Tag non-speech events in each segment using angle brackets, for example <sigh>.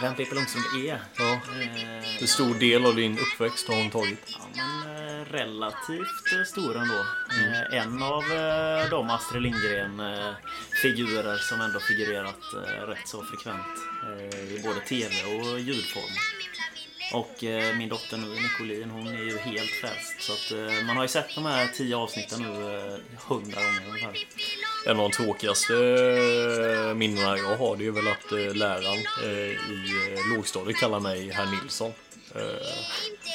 Vem Pippi Långstrump är? Ja. Eh, stor del av din uppväxt har hon tagit? ja, men eh, relativt eh, stor ändå. Eh, en av eh, de Astrid Lindgren-figurer som ändå figurerat rätt så frekvent i både TV och ljudform. Och eh, min dotter nu, Nicolin, hon är ju helt frälst. Så att eh, man har ju sett de här tio avsnitten nu eh, hundra gånger ungefär. En av de tråkigaste eh, minnena jag har det är väl att eh, läraren eh, i eh, lågstadiet kallar mig herr Nilsson. Eh,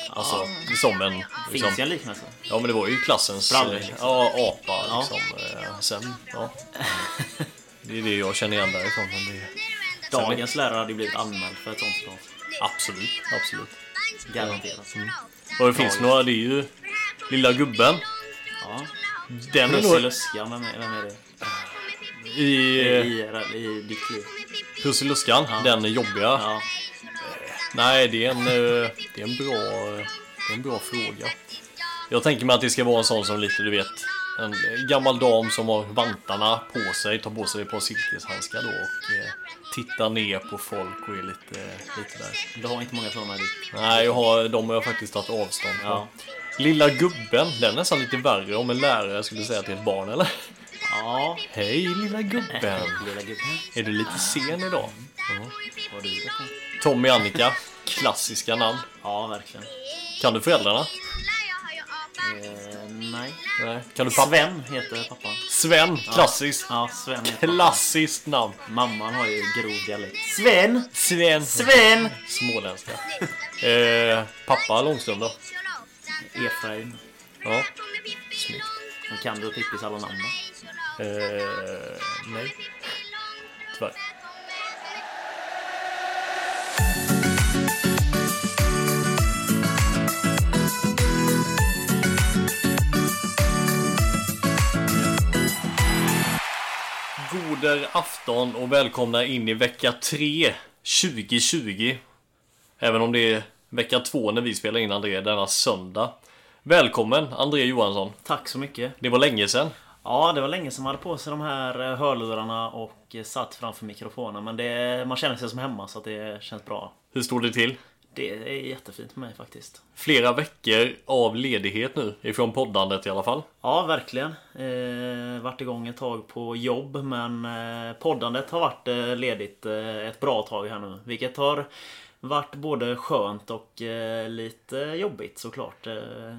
alltså som en... Finns ju en liknelse. Ja men det var ju klassens eh, liksom. ja, apa Ja. liksom. Eh, sen, ja. <laughs> Det är det jag känner igen därifrån. Men det, Dagens lärare hade ju blivit anmäld för ett sånt citat. Absolut, absolut. Garanterat. Och det finns några, det är ju Lilla Gubben. Ja. Den är nog Prussiluskan, vem är, vem är det? i I, eh, i, i ditt liv? Prussiluskan, den är jobbiga. Ja. Nej, det är en, eh, det är en bra, det är en bra fråga. Jag tänker mig att det ska vara en sån som lite, du vet, en gammal dam som har vantarna på sig, tar på sig ett par silkeshandskar då och eh, tittar ner på folk och är lite, lite där. Du har inte många sådana i ditt... Nej, jag har, de har jag faktiskt tagit avstånd från. Ja. Lilla gubben, den är nästan lite värre om en lärare skulle säga till ett barn, eller? Ja, Hej lilla gubben! <laughs> lilla gubben. Är du lite sen idag? Har du det? Tommy Annika, klassiska namn. Ja, verkligen. Kan du föräldrarna? Eh, nej. Nej. Kan du pappa? Sven heter pappan. Sven, klassiskt. Ja, Sven heter. Klassiskt namn. Mamman har ju grov dialekt. Sven! Sven. Sven! Småländska. <laughs> Eh, pappa Långström då? Efraim. Ja. Snyggt. Men Kan du Pippis alla namn då? Eh, nej. Tyvärr. Goder afton och välkomna in i vecka 3 2020. Även om det är vecka 2 när vi spelar in André denna söndag. Välkommen André Johansson. Tack så mycket. Det var länge sedan. Ja, det var länge sedan man hade på sig de här eh, hörlurarna och eh, satt framför mikrofonen. Men det, man känner sig som hemma så det känns bra. Hur står det till? Det är jättefint för mig faktiskt. Flera veckor av ledighet nu ifrån poddandet i alla fall. Ja, verkligen. Eh, varit igång ett tag på jobb men eh, poddandet har varit eh, ledigt eh, ett bra tag här nu. Vilket har varit både skönt och eh, lite jobbigt såklart. Eh,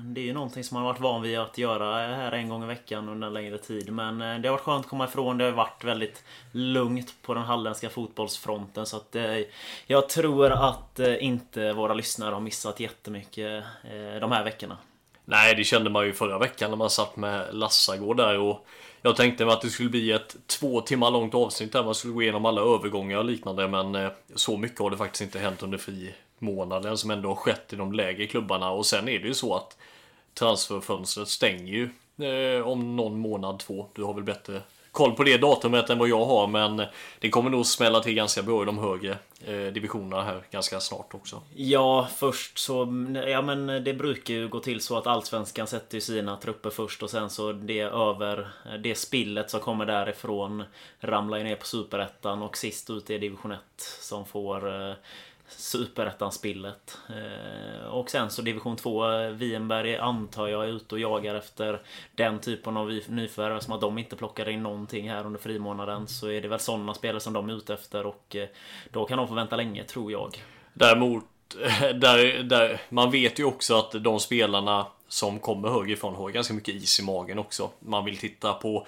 det är ju någonting som man varit van vid att göra här en gång i veckan under en längre tid. Men eh, det har varit skönt att komma ifrån. Det har varit väldigt lugnt på den halländska fotbollsfronten. Så att eh, jag tror att eh, inte våra lyssnare har missat jättemycket eh, de här veckorna. Nej, det kände man ju förra veckan när man satt med Lassagård där och jag tänkte mig att det skulle bli ett två timmar långt avsnitt där man skulle gå igenom alla övergångar och liknande men eh, så mycket har det faktiskt inte hänt under fri månaden som ändå har skett i de lägre klubbarna och sen är det ju så att transferfönstret stänger ju eh, om någon månad två. Du har väl bättre koll på det datumet än vad jag har men det kommer nog smälla till ganska bra i de högre eh, divisionerna här ganska snart också. Ja, först så... Ja men det brukar ju gå till så att Allsvenskan sätter ju sina trupper först och sen så det över... Eh, det spillet som kommer därifrån ramlar ju ner på Superettan och sist ut är Division 1 som får eh, superettan-spillet. Eh, och sen så division 2, Wienberg antar jag är ute och jagar efter den typen av nyförvärv. Som att de inte plockar in någonting här under frimånaden så är det väl sådana spelare som de är ute efter och eh, då kan de få vänta länge tror jag. Däremot, <laughs> där, där, man vet ju också att de spelarna som kommer högerifrån har ganska mycket is i magen också. Man vill titta på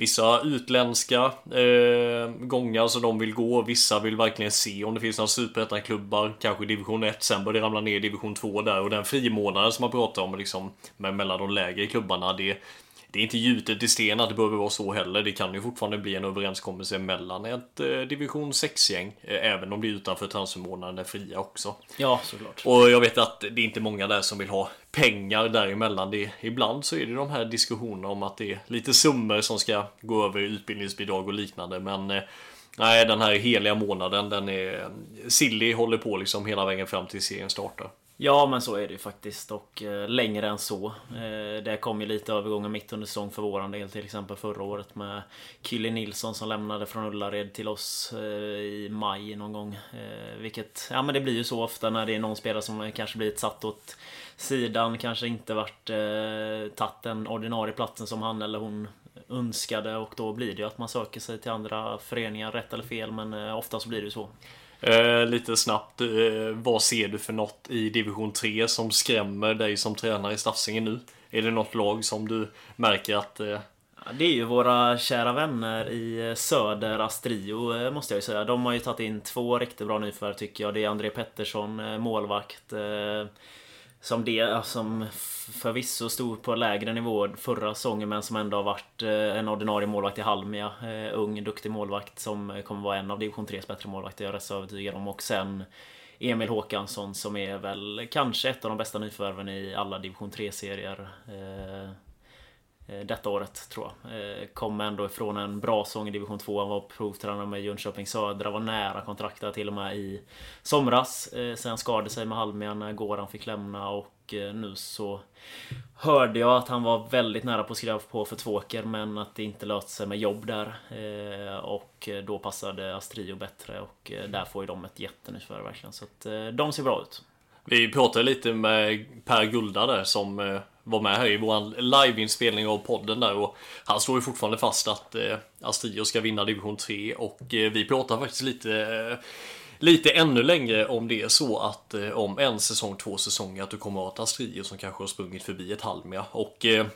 vissa utländska eh, gångar som de vill gå. Vissa vill verkligen se om det finns några superettan-klubbar, kanske i division 1. Sen börjar det ramla ner i division 2 där och den frimånaden som man pratar om liksom, med, mellan de lägre klubbarna. Det, det är inte gjutet i sten att det behöver vara så heller. Det kan ju fortfarande bli en överenskommelse mellan ett eh, division 6-gäng, eh, även om det är utanför transfermånaden är fria också. Ja, såklart. Och jag vet att det är inte många där som vill ha pengar däremellan. Det, ibland så är det de här diskussionerna om att det är lite summor som ska gå över utbildningsbidrag och liknande. Men eh, nej, den här heliga månaden, den är... Silly håller på liksom hela vägen fram till serien startar. Ja men så är det ju faktiskt och eh, längre än så. Eh, det kom ju lite övergångar mitt under säsong för våran del till exempel förra året med Kylie Nilsson som lämnade från Ullared till oss eh, i maj någon gång. Eh, vilket, ja men det blir ju så ofta när det är någon spelare som kanske blivit satt åt sidan, kanske inte varit eh, tagit den ordinarie platsen som han eller hon önskade och då blir det ju att man söker sig till andra föreningar, rätt eller fel men eh, ofta så blir det ju så. Eh, lite snabbt, eh, vad ser du för något i division 3 som skrämmer dig som tränare i Staffsingen nu? Är det något lag som du märker att... Eh... Det är ju våra kära vänner i eh, Söder Astrio eh, måste jag ju säga. De har ju tagit in två riktigt bra nyförvärv tycker jag. Det är André Pettersson, eh, målvakt eh, som det som förvisso stod på lägre nivå förra säsongen men som ändå har varit eh, en ordinarie målvakt i Halmia. Eh, ung, duktig målvakt som kommer vara en av division 3s bättre målvakter. Jag är rätt så övertygad om. Och sen Emil Håkansson som är väl kanske ett av de bästa nyförvärven i alla division 3-serier. Eh, Eh, detta året tror jag. Eh, Kom ändå ifrån en bra säsong i division 2. Han var provtränare med Jönköping Södra. Var nära kontraktet till och med i somras. Eh, sen skadade sig med Halmia när Goran fick lämna och nu så hörde jag att han var väldigt nära på att skriva på för Tvååker. men att det inte löste sig med jobb där. Och då passade Astrio bättre och där får ju de ett jättenyförvärv verkligen. Så att de ser bra ut. Vi pratade lite med Per Gulda där som var med här i vår liveinspelning av podden där och han står ju fortfarande fast att eh, Astrio ska vinna division 3 och eh, vi pratar faktiskt lite eh, lite ännu längre om det är så att eh, om en säsong, två säsonger att du kommer att ha ett Astrio som kanske har sprungit förbi ett Halmia och eh,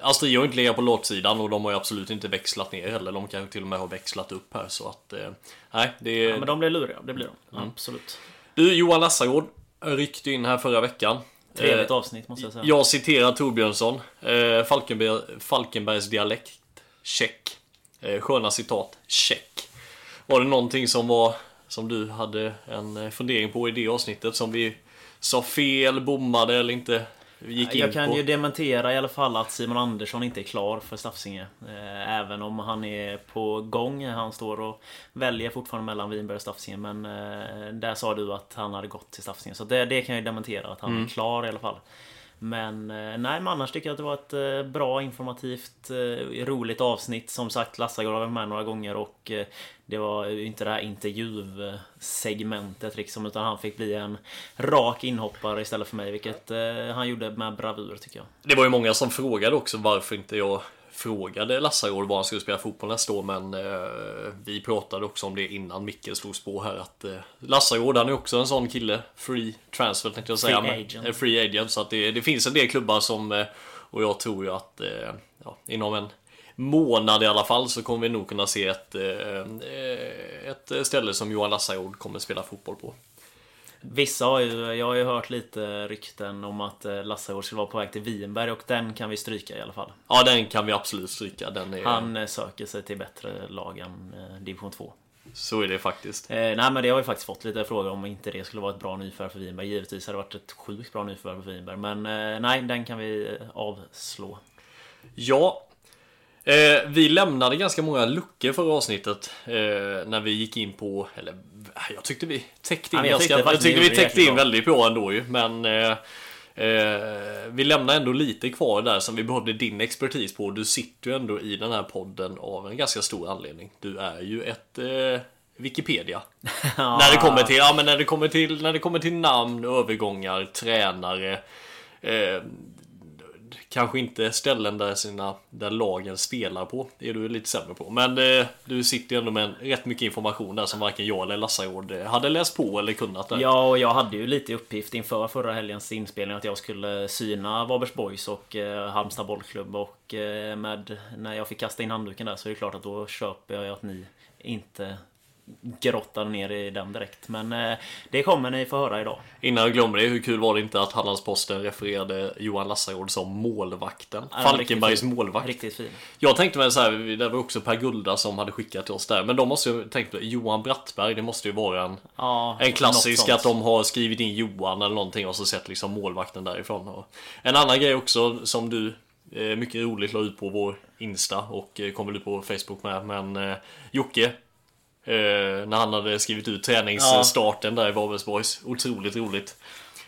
Astrio har inte legat på låtsidan och de har ju absolut inte växlat ner heller. De kanske till och med har växlat upp här så att eh, nej, det är... Ja, men de blir luriga, det blir de. Mm. Absolut. Du, Johan Lassagård ryckte in här förra veckan. Trevligt eh, avsnitt måste jag säga. Jag citerar Torbjörnsson. Eh, Falkenberg, Falkenbergs dialekt. Check. Eh, sköna citat. Check. Var det någonting som var som du hade en fundering på i det avsnittet som vi sa fel, bommade eller inte Jag kan på. ju dementera i alla fall att Simon Andersson inte är klar för Stafsinge. Eh, även om han är på gång. Han står och väljer fortfarande mellan Vinberg och Stafsinge. Men eh, där sa du att han hade gått till Stafsinge. Så det, det kan jag ju dementera att han mm. är klar i alla fall. Men eh, nej, men annars tycker jag att det var ett bra, informativt, roligt avsnitt. Som sagt, Lasse har varit med några gånger och det var inte det här intervjusegmentet liksom, utan han fick bli en rak inhoppare istället för mig, vilket han gjorde med bravur tycker jag. Det var ju många som frågade också varför inte jag frågade Lassagård var han skulle spela fotboll nästa år men eh, vi pratade också om det innan Micke slog på här att eh, Lassagård han är också en sån kille Free transfer tänkte jag säga. Free agent. Eh, free agent så att det, det, finns en del klubbar som eh, och jag tror ju att eh, ja, inom en månad i alla fall så kommer vi nog kunna se ett, eh, ett ställe som Johan Lassagård kommer spela fotboll på. Vissa har ju, jag har ju hört lite rykten om att eh, Lassegård skulle vara på väg till Vinberg och den kan vi stryka i alla fall. Ja, den kan vi absolut stryka. Den är... Han eh, söker sig till bättre lag än eh, division 2. Så är det faktiskt. Eh, nej men det har ju faktiskt fått lite frågor om inte det skulle vara ett bra nyförvärv för Vinberg. Givetvis hade det varit ett sjukt bra nyförvärv för Vinberg. Men eh, nej, den kan vi avslå. Ja, Eh, vi lämnade ganska många luckor förra avsnittet eh, när vi gick in på, eller jag tyckte vi täckte in, ja, jag ganska, jag tyckte vi täckte in väldigt bra ändå ju, men eh, eh, vi lämnar ändå lite kvar där som vi behövde din expertis på. Du sitter ju ändå i den här podden av en ganska stor anledning. Du är ju ett, eh, Wikipedia. <laughs> När det kommer till, ja men när det kommer till, när det kommer till namn, övergångar, tränare. Eh, kanske inte ställen där, sina, där lagen spelar på. Det är du lite sämre på. Men eh, du sitter ju ändå med en, rätt mycket information där som varken jag eller Lassaråd hade läst på eller kunnat. Där. Ja, och jag hade ju lite uppgift inför förra helgens inspelning att jag skulle syna Varbergs Boys och eh, Halmstad bollklubb. Och eh, med, när jag fick kasta in handduken där så är det klart att då köper jag att ni inte grottar ner i den direkt. Men eh, det kommer ni få höra idag. Innan jag glömmer det, hur kul var det inte att Hallandsposten refererade Johan Lassaråd som målvakten? Ja, Falkenbergs riktigt målvakt. Riktigt fin. Jag tänkte mig så här, det var också Per Gulda som hade skickat till oss där. Men de måste ju tänkt Johan Brattberg, det måste ju vara en, Ja, en klassisk att de har skrivit in Johan eller någonting och så sett liksom målvakten därifrån. Och en annan grej också som du eh, mycket roligt la ut på vår Insta och eh, kommer ut på Facebook med. Men Jocke när han hade skrivit ut träningsstarten där i Varbergs Boys. Otroligt roligt.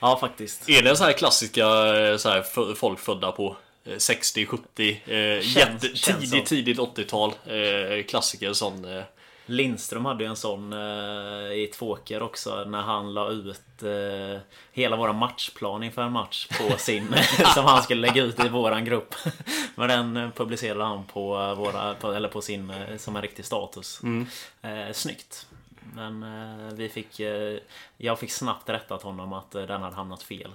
Ja, faktiskt. Är det så här klassiska eh, så här, folk födda på eh, 60, 70, eh, jätte, känns så. tidigt, tidigt 80-tal. Eh, klassiker sån. Eh, Lindström hade ju en sån eh, i Tvååker också när han la ut eh, hela våra matchplan inför en match på <laughs> sin <laughs> som han skulle lägga ut i våran grupp. <laughs> Men den eh, publicerade han på, eh, våra, på, eller på sin eh, som en riktig status. Eh, snyggt. Men vi fick, jag fick snabbt rättat honom att den hade hamnat fel.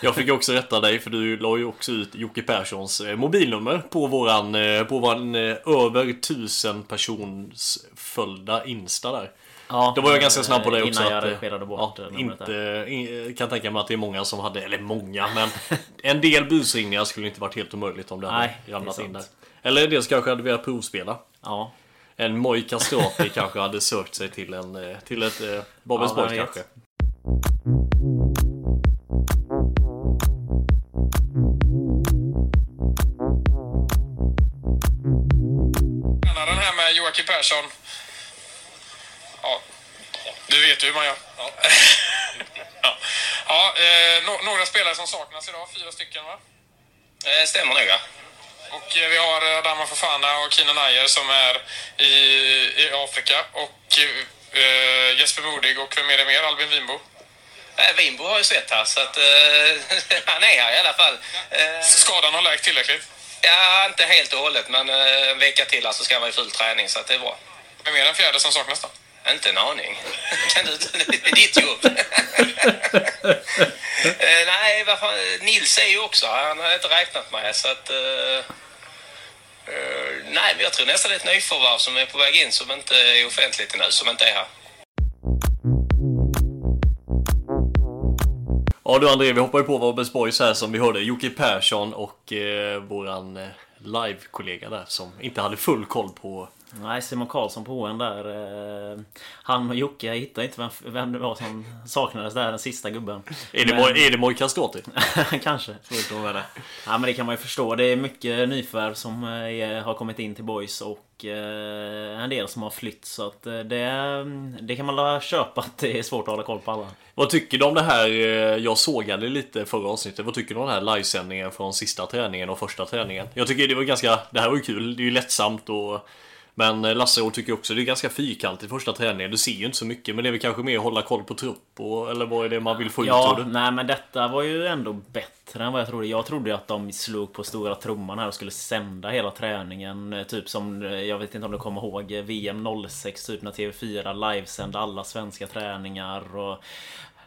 Jag fick också rätta dig för du la ju också ut Jocke Perssons eh, mobilnummer på våran, eh, på våran eh, över tusen persons följda Insta där. Ja, Då var jag ganska snabb på det också. Innan jag redigerade bort ja, inte, in, Kan tänka mig att det är många som hade, eller många, men en del busringningar skulle inte varit helt omöjligt om det hade Nej, det ramlat in där. Eller dels kanske hade velat provspela. Ja, En Moj Castrati kanske hade sökt sig till, en, till ett eh, Babels Ja, vem Boys vet. Joakim Persson. Ja, du vet ju hur man gör. Ja. ja. <laughs> ja eh, no- några spelare som saknas idag, fyra stycken va? Eh, stämmer nog ja. Och eh, vi har Adama Fofana och Keenan Ayer som är i, i Afrika. Och eh, Jesper Modig och vem är det mer? Albin Winbo. Eh, Winbo har ju sett här så att eh, <laughs> han är här i alla fall. Skadan har läkt tillräckligt. Ja, inte helt och hållet men eh, en vecka till så ska han vara i full träning så att det är bra. Vem är den fjärde som saknas då? Inte en aning. <laughs> Kan du, det är ditt jobb. <laughs> eh, nej, vad fan, Nils är ju också. Han har inte räknat med så att... Eh, nej, men jag tror nästan det är ett nyförvärv som är på väg in som inte är offentligt ännu, som inte är här. Ja du André, vi hoppar ju på Varbergs Boys här som vi hörde. Jocke Persson och eh, våran eh, live-kollega där som inte hade full koll på Nej, Simon Karlsson på HN där. eh, Han och Jocke, jag hittade inte vem, vem det var som saknades där, den sista gubben. Är det, Men- Moj- är det Moj Castrati? <laughs> Kanske. Ja, men det kan man ju förstå. Det är mycket nyförvärv som eh, har kommit in till Boys och eh, en del som har flytt. Så att det, det kan man la köpa att det är svårt att hålla koll på alla. Vad tycker du om det här? Jag sågade lite förra avsnittet. Vad tycker du om den här livesändningen från sista träningen och första träningen? Jag tycker det var ganska, det här var ju kul. Det är ju lättsamt och men eh, Lasse Råd tycker också det är ganska fyrkantigt första träningen. Du ser ju inte så mycket men det är väl kanske mer att hålla koll på trupp och, eller vad är det man vill få ut Ja, tror du? nej men detta var ju ändå bättre än vad jag trodde. Jag trodde ju att de slog på stora trumman här och skulle sända hela träningen. Eh, Typ som, eh, jag vet inte om du kommer ihåg, VM 06 typ när TV4 livesände alla svenska träningar. Och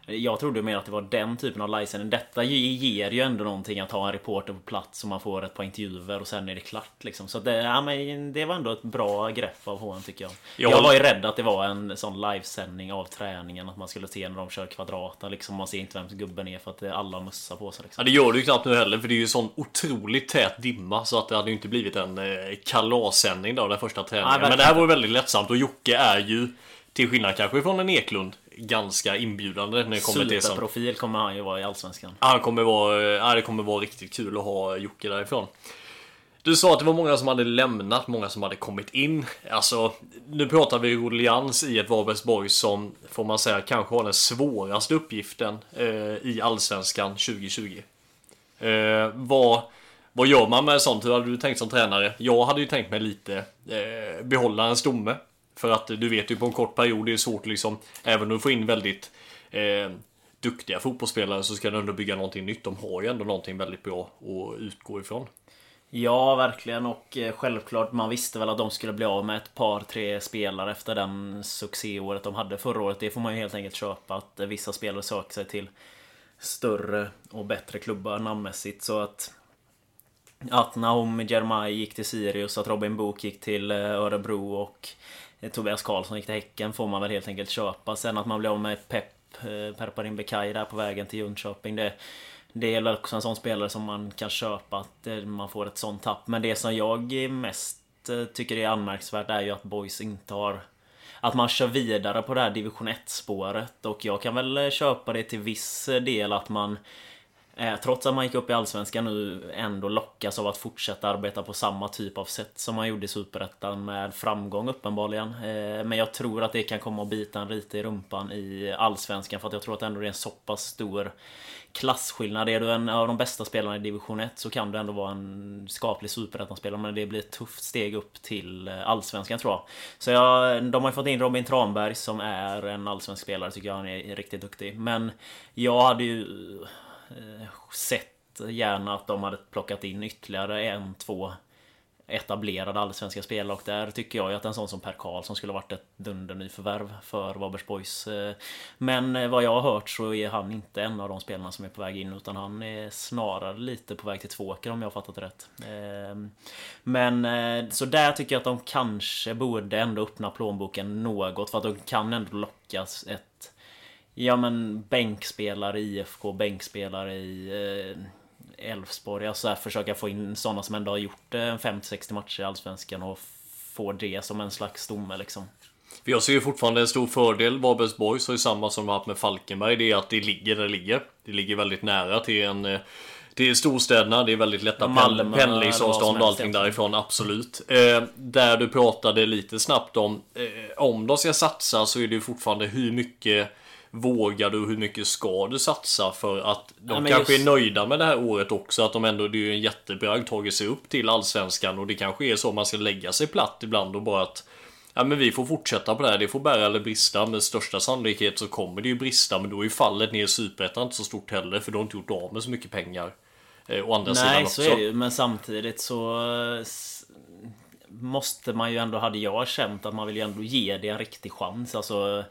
jag trodde mer att det var den typen av livesändning. Detta ge- ger ju ändå någonting att ha en reporter på plats och man får ett par intervjuer och sen är det klart liksom. Så det, ja, men det var ändå ett bra grepp av HN tycker jag. Jag Jag var ju rädd att det var en sån livesändning av träningen. Att man skulle se när de kör kvadrata liksom. Man ser inte vem gubben är för att alla mössa på sig Ja, liksom. det gör du ju knappt nu heller för det är ju sån otroligt tät dimma så att det hade ju inte blivit en eh, kalassändning då den första träningen. Nej, Men det här var ju väldigt lättsamt och Jocke är ju till skillnad kanske från en Eklund ganska inbjudande när det kommer till sånt. Superprofil kommer han ju vara i Allsvenskan. Han kommer vara, ja, det kommer vara riktigt kul att ha Jocke därifrån. Du sa att det var många som hade lämnat, många som hade kommit in. Alltså, nu pratar vi ruljans i ett Varbergs Boys som, får man säga, kanske har den svåraste uppgiften eh, i Allsvenskan 2020. Eh, vad, vad gör man med sånt? Hur hade du tänkt som tränare? Jag hade ju tänkt mig lite eh, behålla en stomme. För att du vet ju på en kort period det är svårt liksom, även om du får in väldigt eh, duktiga fotbollsspelare så ska du ändå bygga någonting nytt. De har ju ändå någonting väldigt bra att utgå ifrån. Ja, verkligen. Och eh, självklart, man visste väl att de skulle bli av med ett par, tre spelare efter den succéåret de hade förra året. Det får man ju helt enkelt köpa. Att vissa spelare söker sig till större och bättre klubbar namnmässigt. Så att... Att Naomi Jermai gick till Sirius, att Robin Book gick till eh, Örebro och Eh, Tobias Karlsson gick till Häcken får man väl helt enkelt köpa. Sen att man blir av med Pep eh, Perparin Bekai där på vägen till Jönköping. Det, det är också en sån spelare som man kan köpa, att eh, man får ett sånt tapp. Men det som jag mest tycker är anmärkningsvärt är ju att Boys inte har... Att man kör vidare på det här division 1 spåret. Och jag kan väl köpa det till viss del att man Eh, trots att man gick upp i Allsvenskan nu ändå lockas av att fortsätta arbeta på samma typ av sätt som man gjorde i Superettan med framgång uppenbarligen. Eh, men jag tror att det kan komma att bita en lite i rumpan i Allsvenskan för att jag tror att ändå det är en så pass stor klasskillnad. Är du en av de bästa spelarna i division 1 så kan du ändå vara en skaplig superettan-spelare men det blir ett tufft steg upp till eh, Allsvenskan tror jag. Så jag, de har ju fått in Robin Tranberg som är en allsvensk spelare tycker jag han är riktigt duktig. Men jag hade ju Eh, sett gärna att de hade plockat in ytterligare en, två etablerade allsvenska spelare och där tycker jag ju att en sån som Per Karlsson skulle varit ett dundernyförvärv för Varbergs Boys. Eh, men eh, vad jag har hört så är han inte en av de spelarna som är på väg in utan han är snarare lite på väg till Tvååker om jag har fattat rätt. Men så där tycker jag att de kanske borde ändå öppna plånboken något för att de kan ändå lockas ett Ja men bänkspelare i IFK, bänkspelare i eh, Elfsborg. Alltså här, försöka få in sådana som ändå har gjort eh, 50-60 matcher i Allsvenskan och få det som en slags stomme liksom. För jag ser ju fortfarande en stor fördel. Varbergs Boys har ju samma som de har haft med Falkenberg. Det är att det ligger där det ligger. Det ligger väldigt nära till en eh, till storstäderna, det är väldigt lätta Malmö, pendlingsavstånd och allting därifrån, absolut. Eh, där du pratade lite snabbt om, eh, om de ska satsa så är det ju fortfarande hur mycket vågar du hur mycket ska du satsa för att de ja, kanske just... är nöjda med det här året också att de ändå, det är ju en jättebragd tagit sig upp till Allsvenskan och det kanske är så man ska lägga sig platt ibland och bara att Ja men vi får fortsätta på det här, det får bära eller brista. Med största sannolikhet så kommer det ju brista men då är ju fallet ner i Superettan inte så stort heller för du har inte gjort av med så mycket pengar. Eh, å andra Nej, sidan också. så är det ju men samtidigt så måste man ju ändå, hade jag känt att man vill ju ändå ge det en riktig chans. Alltså, eh,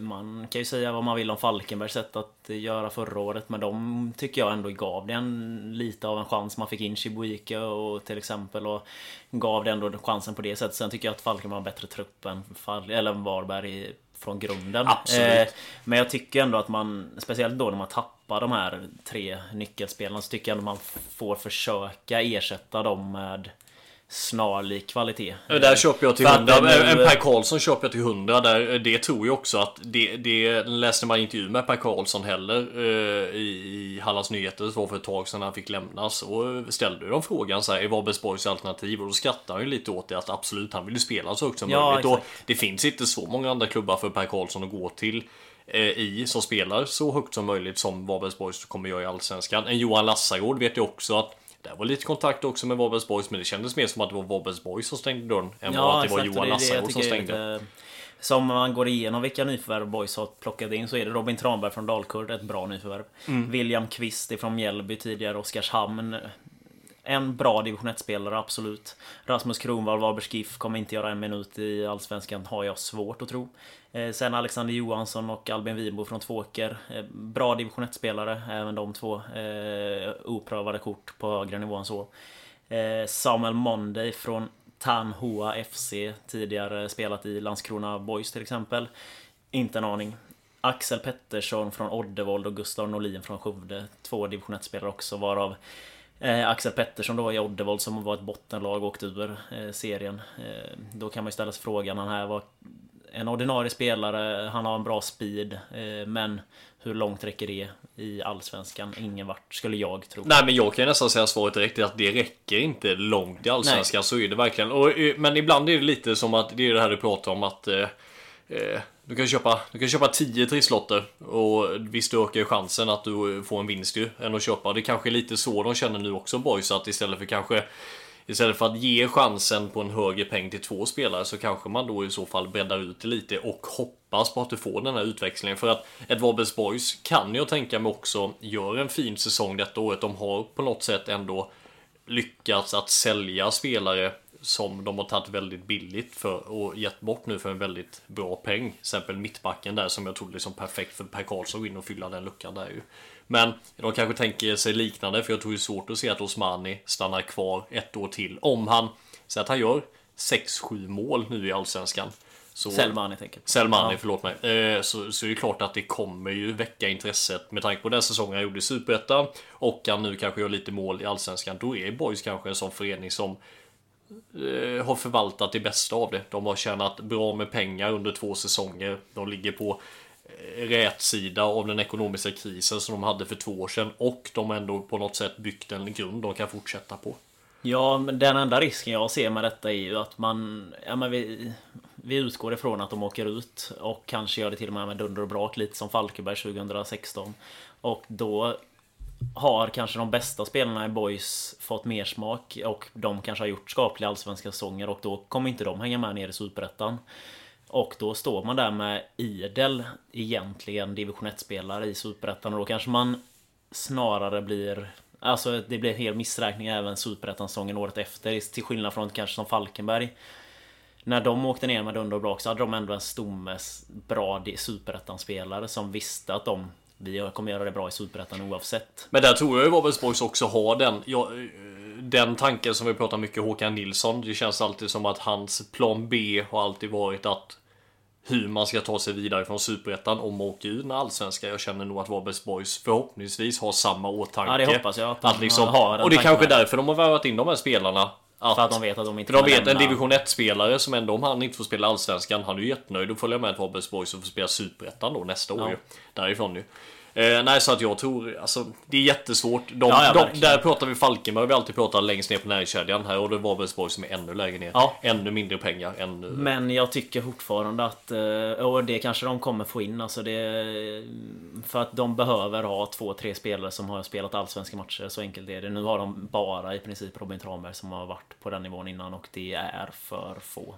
man kan ju säga vad man vill om Falkenbergs sätt att göra förra året, men de tycker jag ändå gav det en, lite av en chans. Man fick in Chibuike och till exempel och gav det ändå chansen på det sättet. Sen tycker jag att Falkenberg har bättre trupp än, Fall, eller Varberg från grunden. Absolut. Eh, men jag tycker ändå att man, speciellt då när man tappar de här tre nyckelspelarna, så tycker jag ändå man får försöka ersätta dem med snarlik kvalitet. Där köper jag till 100. En Per Karlsson köper jag till 100. Där, det tror jag också att det, det läste man intervju med Per Karlsson heller eh, i, i Hallands Nyheter. Var för ett tag sedan han fick lämnas. Och ställde de frågan så här, är Varbergsborgs alternativ? Och då skrattade han ju lite åt det att absolut, han vill ju spela så högt som ja, möjligt. Och det finns inte så många andra klubbar för Per Karlsson att gå till eh, i som spelar så högt som möjligt som Varbergsborgs kommer göra i Allsvenskan. En Johan Lassagård vet jag också att det var lite kontakt också med Varbergs Boys men det kändes mer som att det var Varbergs Boys som stängde dörren än ja, att det var Johan Nassagård som stängde. Lite, som man går igenom vilka nyförvärv Boys har plockat in så är det Robin Tranberg från Dalkurd, ett bra nyförvärv. Mm. William Kvist ifrån Mjällby tidigare, Oskarshamn. En bra division 1-spelare, absolut. Rasmus Kronwall, Varbergs GIF, kommer inte göra en minut i Allsvenskan, har jag svårt att tro. Eh, sen Alexander Johansson och Albin Wibo från Tvååker. Eh, bra division 1-spelare, även de två. Eh, oprövade kort på högre nivå än så. Eh, Samuel Monday från Tanhua FC, tidigare spelat i Landskrona Boys till exempel. Inte en aning. Axel Pettersson från Oddevold och Gustav Norlin från Skövde. Två division 1-spelare också, varav Eh, Axel Pettersson då i Oddevold som var ett bottenlag och åkte ur eh, serien. Eh, då kan man ju ställa sig frågan, han här var en ordinarie spelare, han har en bra speed. Eh, men hur långt räcker det i Allsvenskan? Ingen vart, skulle jag tro. Nej men jag kan nästan säga svaret direkt att det räcker inte långt i Allsvenskan. Nej. Så är det verkligen. Och, eh, men ibland är det lite som att det är det här du pratar om att eh, eh du kan köpa, du kan köpa 10 trisslotter och visst du ökar chansen att du får en vinst ju än att köpa. Det kanske är lite så de känner nu också boys att istället för kanske Istället för att ge chansen på en högre peng till två spelare så kanske man då i så fall breddar ut det lite och hoppas på att du får den här utväxlingen. För att ett Varbergs Boys kan jag tänka mig också gör en fin säsong detta året. De har på något sätt ändå lyckats att sälja spelare som de har tagit väldigt billigt för och gett bort nu för en väldigt bra peng. Till exempel mittbacken där som jag trodde liksom perfekt för Per Karlsson att gå in och fylla den luckan där ju. Men de kanske tänker sig liknande för jag tror det är svårt att se att Osmani stannar kvar ett år till. Om han, så att han gör 6-7 mål nu i Allsvenskan. Så, Selmani tänker. Selmani, Ja. förlåt mig. Eh, så, så är det klart att det kommer ju väcka intresset med tanke på den säsongen han gjorde i Superettan och han nu kanske gör lite mål i Allsvenskan. Då är Boys kanske en sån förening som Eh, har förvaltat det bästa av det. De har tjänat bra med pengar under två säsonger. De ligger på eh, rätt sida av den ekonomiska krisen som de hade för två år sedan och de har ändå på något sätt byggt en grund de kan fortsätta på. Ja, men den enda risken jag ser med detta är ju att man... Ja, men vi, vi utgår ifrån att de åker ut och kanske gör det till och med med dunder och brak lite som Falkenberg 2016. Och då har kanske de bästa spelarna i Boys fått mer smak och de kanske har gjort skapliga allsvenska säsonger och då kommer inte de hänga med ner i Superettan. Och då står man där med idel egentligen division 1-spelare i Superettan och då kanske man snarare blir Alltså det blir en hel missräkning även Superettan-säsongen året efter till skillnad från kanske som Falkenberg När de åkte ner med dunder och brak så hade de ändå en stomme bra Superettan-spelare som visste att de vi kommer göra det bra i Superettan oavsett. Men där tror jag ju Varbergsborgs också har den. Ja, eh, den tanken som vi pratar mycket Håkan Nilsson. Det känns alltid som att hans plan B har alltid varit att hur man ska ta sig vidare från Superettan om man åker ur den allsvenska. Jag känner nog att Varbergsborgs förhoppningsvis har samma åtanke. Ja, det hoppas jag att de liksom, har den Och det är kanske med. därför de har värvat in de här spelarna. Att, För att de vet att de inte för de vet en division 1-spelare som ändå om han inte får spela allsvenskan, han är ju jättenöjd att följa med till Varbergsborg som får spela superettan då nästa år Ja. ju. Därifrån ju. Eh, nej, så att jag tror, alltså det är jättesvårt. De, Ja, ja, de, där pratar vi Falkenberg, vi alltid pratar längst ner på näringskedjan. Här och det är Varbergsborg som är ännu lägre ner. Ja. Ännu mindre pengar. Ännu... Men jag tycker fortfarande att, eh, och det kanske de kommer få in, alltså det... För att de behöver ha två, tre spelare som har spelat allsvenska matcher, så enkelt är det. Nu har de bara i princip Robin Tranberg som har varit på den nivån innan och det är för få.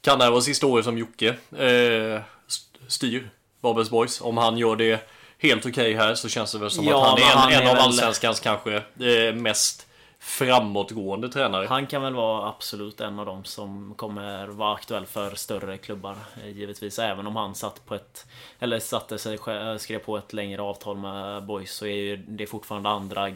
Kan det här vara sista året som Jocke eh, st- styr Varbergsborgs? Om han gör det helt okej här så känns det väl som Ja, att han är en, han en är av väl- allsvenskans kanske eh, mest framåtgående tränare. Han kan väl vara absolut en av dem som kommer vara aktuell för större klubbar eh, givetvis. Även om han satt på ett eller satte sig skrev på ett längre avtal med Boys så är ju det fortfarande andra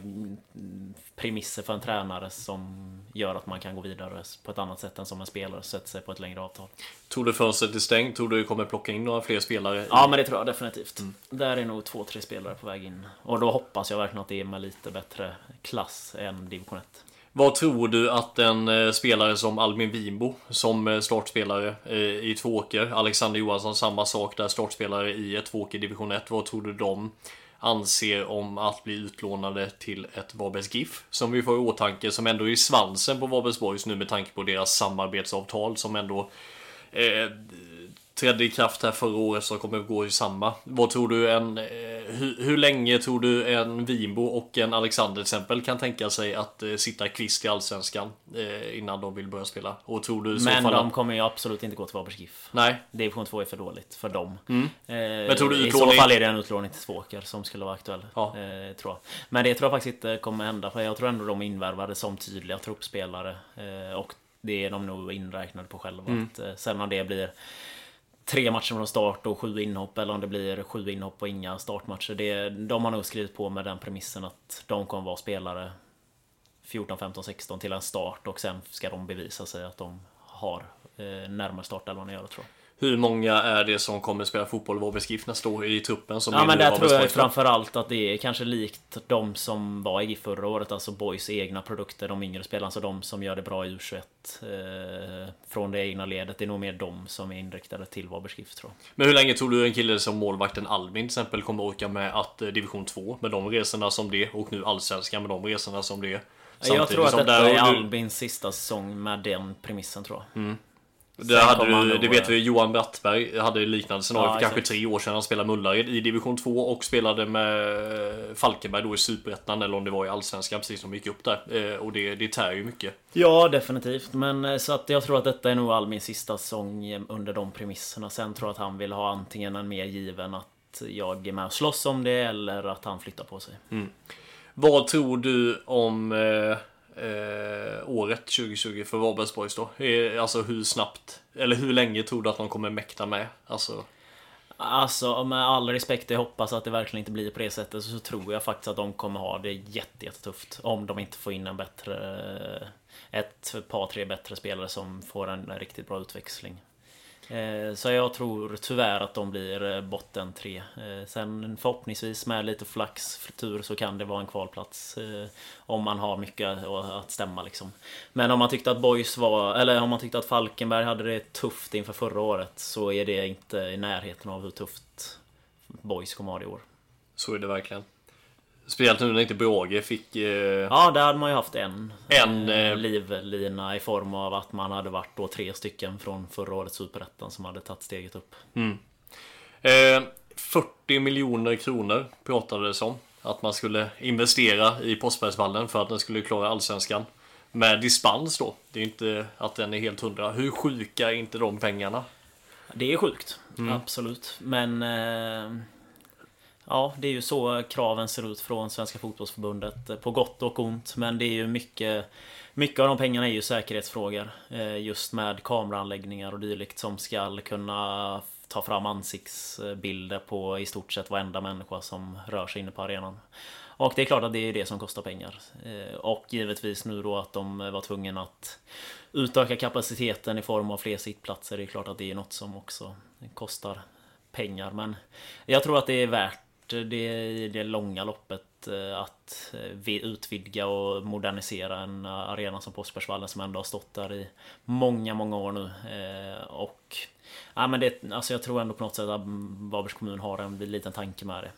premisser för en tränare som gör att man kan gå vidare på ett annat sätt än som en spelare sätter sig på ett längre avtal. Tror du fönstret är stängt? Tror du kommer plocka in några fler spelare? Ja men det tror jag definitivt. Där är nog två, tre spelare på väg in. Och då hoppas jag verkligen att det är med lite bättre klass än division 1. Vad tror du att en eh, spelare som Albin Winbo som eh, startspelare eh, i Tvååker, Alexander Johansson samma sak där, startspelare i ett Tvååker division 1. Vad tror du de anser om att bli utlånade till ett Varbergs GIF? Som vi får i åtanke, som ändå är i svansen på Varbergsborgs nu med tanke på deras samarbetsavtal som ändå eh, trädde i kraft här förra året som kommer att gå i samma. Vad tror du en... Eh, hur, hur länge tror du en Winbo och en Alexander till exempel kan tänka sig att eh, sitta kvist i Allsvenskan eh, innan de vill börja spela? Och tror du Men fall de att... kommer ju absolut inte gå till Varbergs GIF. Nej. Division 2 är för dåligt för dem. Mm. Eh, tror du I så utlåning- fall är det en utlåning till Tvååker som skulle vara aktuell. Ja. Eh, tror jag. Men det tror jag faktiskt inte kommer hända. För jag tror ändå de är invärvade som tydliga truppspelare. Eh, och det är de nog inräknade på själva. Mm. Att, eh, sen om det blir tre matcher från start och sju inhopp eller om det blir sju inhopp och inga startmatcher. Det, de har nog skrivit på med den premissen att de kommer vara spelare 14, 15, 16 till en start och sen ska de bevisa sig att de har eh, närmare startelvan att göra tror jag. Hur många är det som kommer spela fotboll Varbergs GIF nästa år i truppen? Som Ja men där tror jag framförallt att det är kanske likt de som var i GIF förra året, alltså Boys egna produkter, de yngre spelarna, alltså de som gör det bra i U21 eh, från det egna ledet. Det är nog mer de som är inriktade till Varbergs GIF tror jag. Men hur länge tror du en kille som målvakten Albin till exempel kommer orka med att eh, division 2 med de resorna som det och nu allsvenskan med de resorna som det jag tror att detta är Albins sista säsong med den premissen tror jag. Det, hade du, det vet vi, Johan Brattberg hade liknande scenario Ja, för kanske tre år sedan. Han spelade med Ullared i division 2 och spelade med Falkenberg då i Superettan eller om det var i Allsvenskan precis som gick upp där. Eh, Och det, det tär ju mycket. Ja, definitivt. Men eh, så att jag tror att detta är nog Albins sista säsong eh, under de premisserna. Sen tror jag att han vill ha antingen en mer given att jag är med och slåss om det eller att han flyttar på sig. Vad tror du om eh, eh, året 2020 för Varbergsborgs då? Alltså hur snabbt, eller hur länge tror du att de kommer mäkta med? Alltså, Alltså med all respekt, jag hoppas att det verkligen inte blir på det sättet. Så tror jag faktiskt att de kommer ha det jättetufft. Om de inte får in en bättre... Ett par, tre bättre spelare som får en riktigt bra utväxling. Eh, så jag tror tyvärr att de blir eh, botten tre. Eh, sen förhoppningsvis med lite flax, tur så kan det vara en kvalplats. Om man har mycket att stämma liksom. Men om man tyckte att Boys var, eller om man tyckte att Falkenberg hade det tufft inför förra året så är det inte i närheten av hur tufft Boys kommer ha det i år. så är det verkligen. Speciellt nu när inte Brage fick... Eh, Ja, där hade man ju haft en, En, eh, eh, livlina i form av att man hade varit då tre stycken från förra årets Superettan som hade tagit steget upp. Eh, 40 miljoner kronor pratades om. Att man skulle investera i Postbergsvallen för att den skulle klara Allsvenskan. Med dispens då. Det är inte att den är helt hundra. Hur sjuka är inte de pengarna? Det är sjukt, absolut. Men eh, ja, det är ju så kraven ser ut från Svenska Fotbollsförbundet. Eh, på gott och ont. Men det är ju mycket mycket av de pengarna är ju säkerhetsfrågor. Eh, just med kameraanläggningar och dylikt som ska kunna ta fram ansiktsbilder på i stort sett varenda människa som rör sig inne på arenan. Och det är klart att det är det som kostar pengar. Eh, och givetvis nu då att de var tvungna att utöka kapaciteten i form av fler sittplatser. Det är klart att det är något som också kostar pengar. Men jag tror att det är värt det i det långa loppet eh, att eh, vi- utvidga och modernisera en arena som Påsbergsvallen som ändå har stått där i många, många år nu. Eh, Och ja, men det, alltså jag tror ändå på något sätt att Varbergs kommun har en liten tanke med det.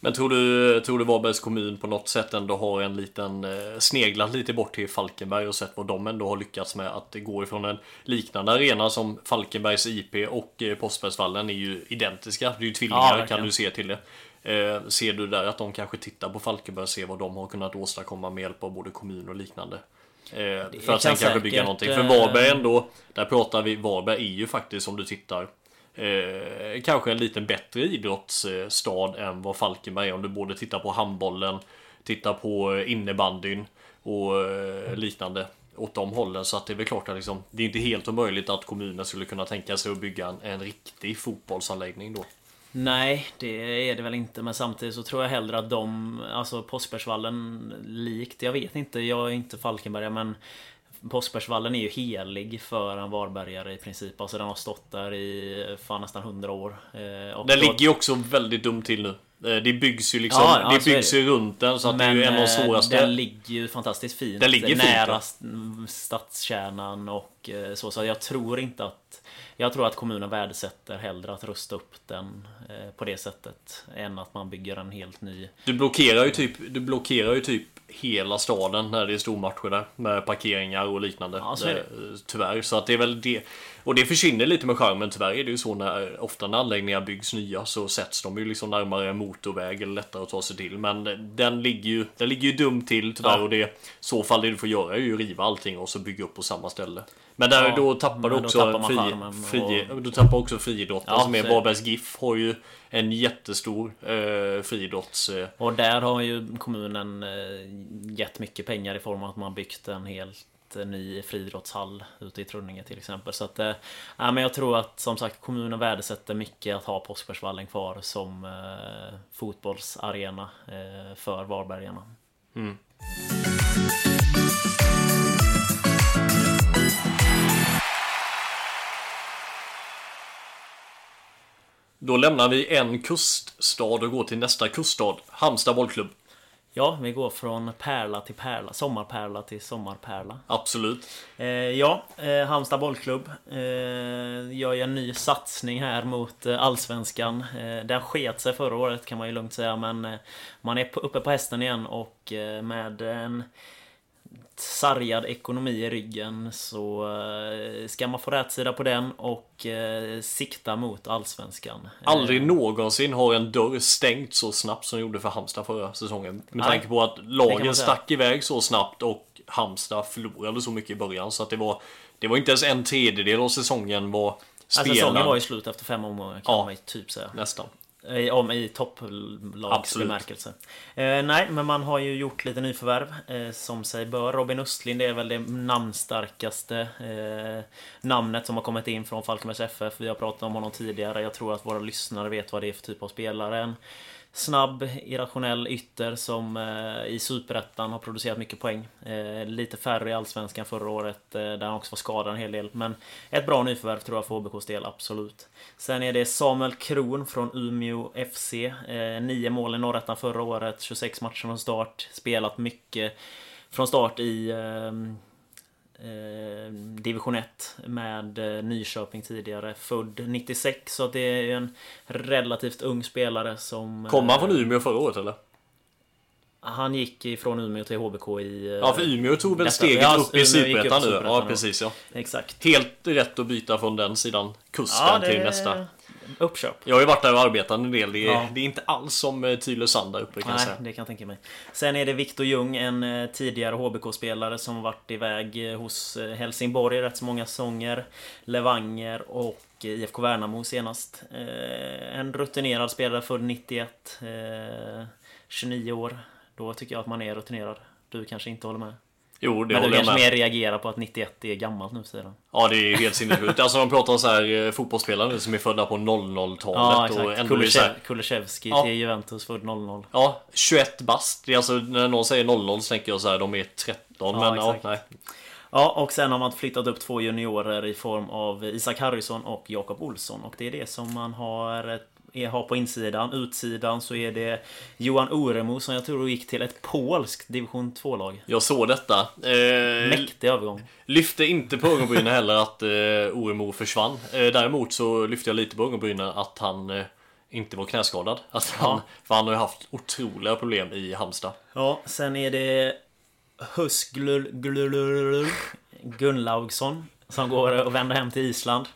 Men tror du, tror du Varbergs kommun på något sätt ändå har en liten sneglat lite bort till Falkenberg och sett vad de ändå har lyckats med att gå ifrån en liknande arena som Falkenbergs IP och Postbergsvallen är ju identiska. Det är ju Ja, tvillingar kan verkligen. du se till det. Eh, ser du där att de kanske tittar på Falkenberg och ser vad de har kunnat åstadkomma med hjälp av både kommun och liknande? Eh, för att sen kanske bygga någonting. För eh, Varberg ändå, där pratar vi, Varberg är ju faktiskt om du tittar Eh, kanske en lite bättre idrottsstad än vad Falkenberg är om du både tittar på handbollen, tittar på eh, innebandyn och eh, liknande åt de hållen. Så att det är väl klart att liksom, det är inte helt omöjligt att kommunen skulle kunna tänka sig att bygga en, en riktig fotbollsanläggning då. Nej, det är det väl inte. Men samtidigt så tror jag hellre att de, alltså Påsbergsvallen likt, jag vet inte, jag är inte Falkenbergare men Påsbergsvallen är ju helig för en varbergare i princip. Alltså den har stått där i fan nästan 100 år. Eh, och Den då- ligger ju också väldigt dumt till nu. Eh, Det byggs ju liksom, Ja, ja, det byggs det. ju runt den så att det är en av de eh, svåraste. Den ligger ju fantastiskt fint. Den ligger fint, nära ja. st- stadskärnan och så. Så jag tror inte att... Jag tror att kommunen värdesätter hellre att rusta upp den eh, på det sättet. Än att man bygger en helt ny... Du blockerar ju typ, du blockerar ju typ hela staden när det är stormatcher där. Med parkeringar och liknande. Ja, så. Eh, Tyvärr. Så att det är väl det. Och det försvinner lite med charmen. Tyvärr är det ju så när ofta när anläggningar byggs nya så sätts de ju liksom närmare en motorväg eller lättare att ta sig till. Men den ligger ju, den ligger ju dumt till tyvärr. Ja. Och det så fall det du får göra är ju att riva allting och så bygga upp på samma ställe. Men där, Ja, då tappar du också tappar man fri, charmen fri, och- du tappar också friidrotten Ja, som är. Varbergs GIF har ju en jättestor eh, friidrotts... Eh, Och där har ju kommunen eh, gett mycket pengar i form av att man byggt en helt eh, ny friidrottshall ute i Trunninge till exempel. Så att, eh, ja, men jag tror att som sagt kommunen värdesätter mycket att ha Påsbergsvallen kvar som eh, fotbollsarena eh, för Varbergarna. Då lämnar vi en kuststad och går till nästa kuststad, Halmstad bollklubb. Ja, vi går från pärla till pärla, sommarpärla till sommarpärla. Absolut. Eh, ja, eh, Halmstad bollklubb eh, gör ju en ny satsning här mot eh, Allsvenskan. Eh, den sket sig förra året kan man ju lugnt säga, men eh, man är uppe på hästen igen och eh, med en sargad ekonomi i ryggen så eh, ska man få rätsida på den och eh, sikta mot Allsvenskan. Aldrig Eh, någonsin har en dörr stängt så snabbt som gjorde för Halmstad förra säsongen. Med Nej, tanke på att lagen stack iväg så snabbt och Halmstad förlorade så mycket i början. Så att det var, det var inte ens en tredjedel av säsongen var alltså, spelad. säsongen var ju slut efter fem omgångar kan Ja. man ju typ säga. Nästan. I, om, i topplags Absolut. bemärkelse. Eh, nej, men man har ju gjort lite nyförvärv eh, som sig bör. Robin Östlind är väl det namnstarkaste eh, namnet som har kommit in från Falkenbergs FF. Vi har pratat om honom tidigare. Jag tror att våra lyssnare vet vad det är för typ av spelare. Snabb, irrationell ytter som eh, i Superettan har producerat mycket poäng. Eh, lite färre i Allsvenskan förra året, eh, där han också var skadad en hel del. Men ett bra nyförvärv tror jag för HBKs del, absolut. Sen är det Samuel Kron från Umeå FC. Eh, nio mål i Norrettan förra året, 26 matcher från start. Spelat mycket från start i ehm, eh, division 1 med eh, Nyköping tidigare. Född 96, så att det är en relativt ung spelare som... Kom han eh, från Umeå förra året eller? Han gick ifrån Umeå till HBK i... eh, Ja, för Umeå tog väl steget ja, upp i Superettan nu? Ja, precis ja. Exakt. Helt rätt att byta från den sidan kusten till nästa. Uppköp. Jag har ju varit där och arbetat en del. Det är, Ja. det är inte alls som eh, Tylösand där uppe kan jag Nej, säga. det kan jag tänka mig. Sen är det Viktor Ljung, en eh, tidigare HBK-spelare som varit iväg eh, hos Helsingborg i rätt så många säsonger. Levanger och IFK Värnamo senast. En rutinerad spelare född 91. eh, 29 år. Då tycker jag att man är rutinerad. Du kanske inte håller med? Jo, det Men du kanske med. mer reagerar på att 91 är gammalt nu för tiden? Ja, det är helt sinnessjukt. Alltså de pratar om så här eh, fotbollsspelare nu som är födda på 00-talet. Ja, exakt. Kulushev- Kulusevski Ja. till Juventus, född 00. Ja, 21 bast. Alltså när någon säger 00 så tänker jag så här, de är 13. men ja, nej. Ja, och sen har man flyttat upp två juniorer i form av Isak Harrison och Jakob Olsson. Och det är det som man har, är- har på insidan. Utsidan så är det Johan Oremo som jag tror gick till ett polskt division 2-lag. Jag såg detta. Eh, Mäktig övergång. lyfte inte på ögonbrynen heller att eh, Oremo försvann. Eh, däremot så lyfte jag lite på ögonbrynen att han eh, inte var knäskadad. Att han, Ja. För han har ju haft otroliga problem i Halmstad. Ja, sen är det Husglul glul- Gunnlaugsson som går och vänder hem till Island.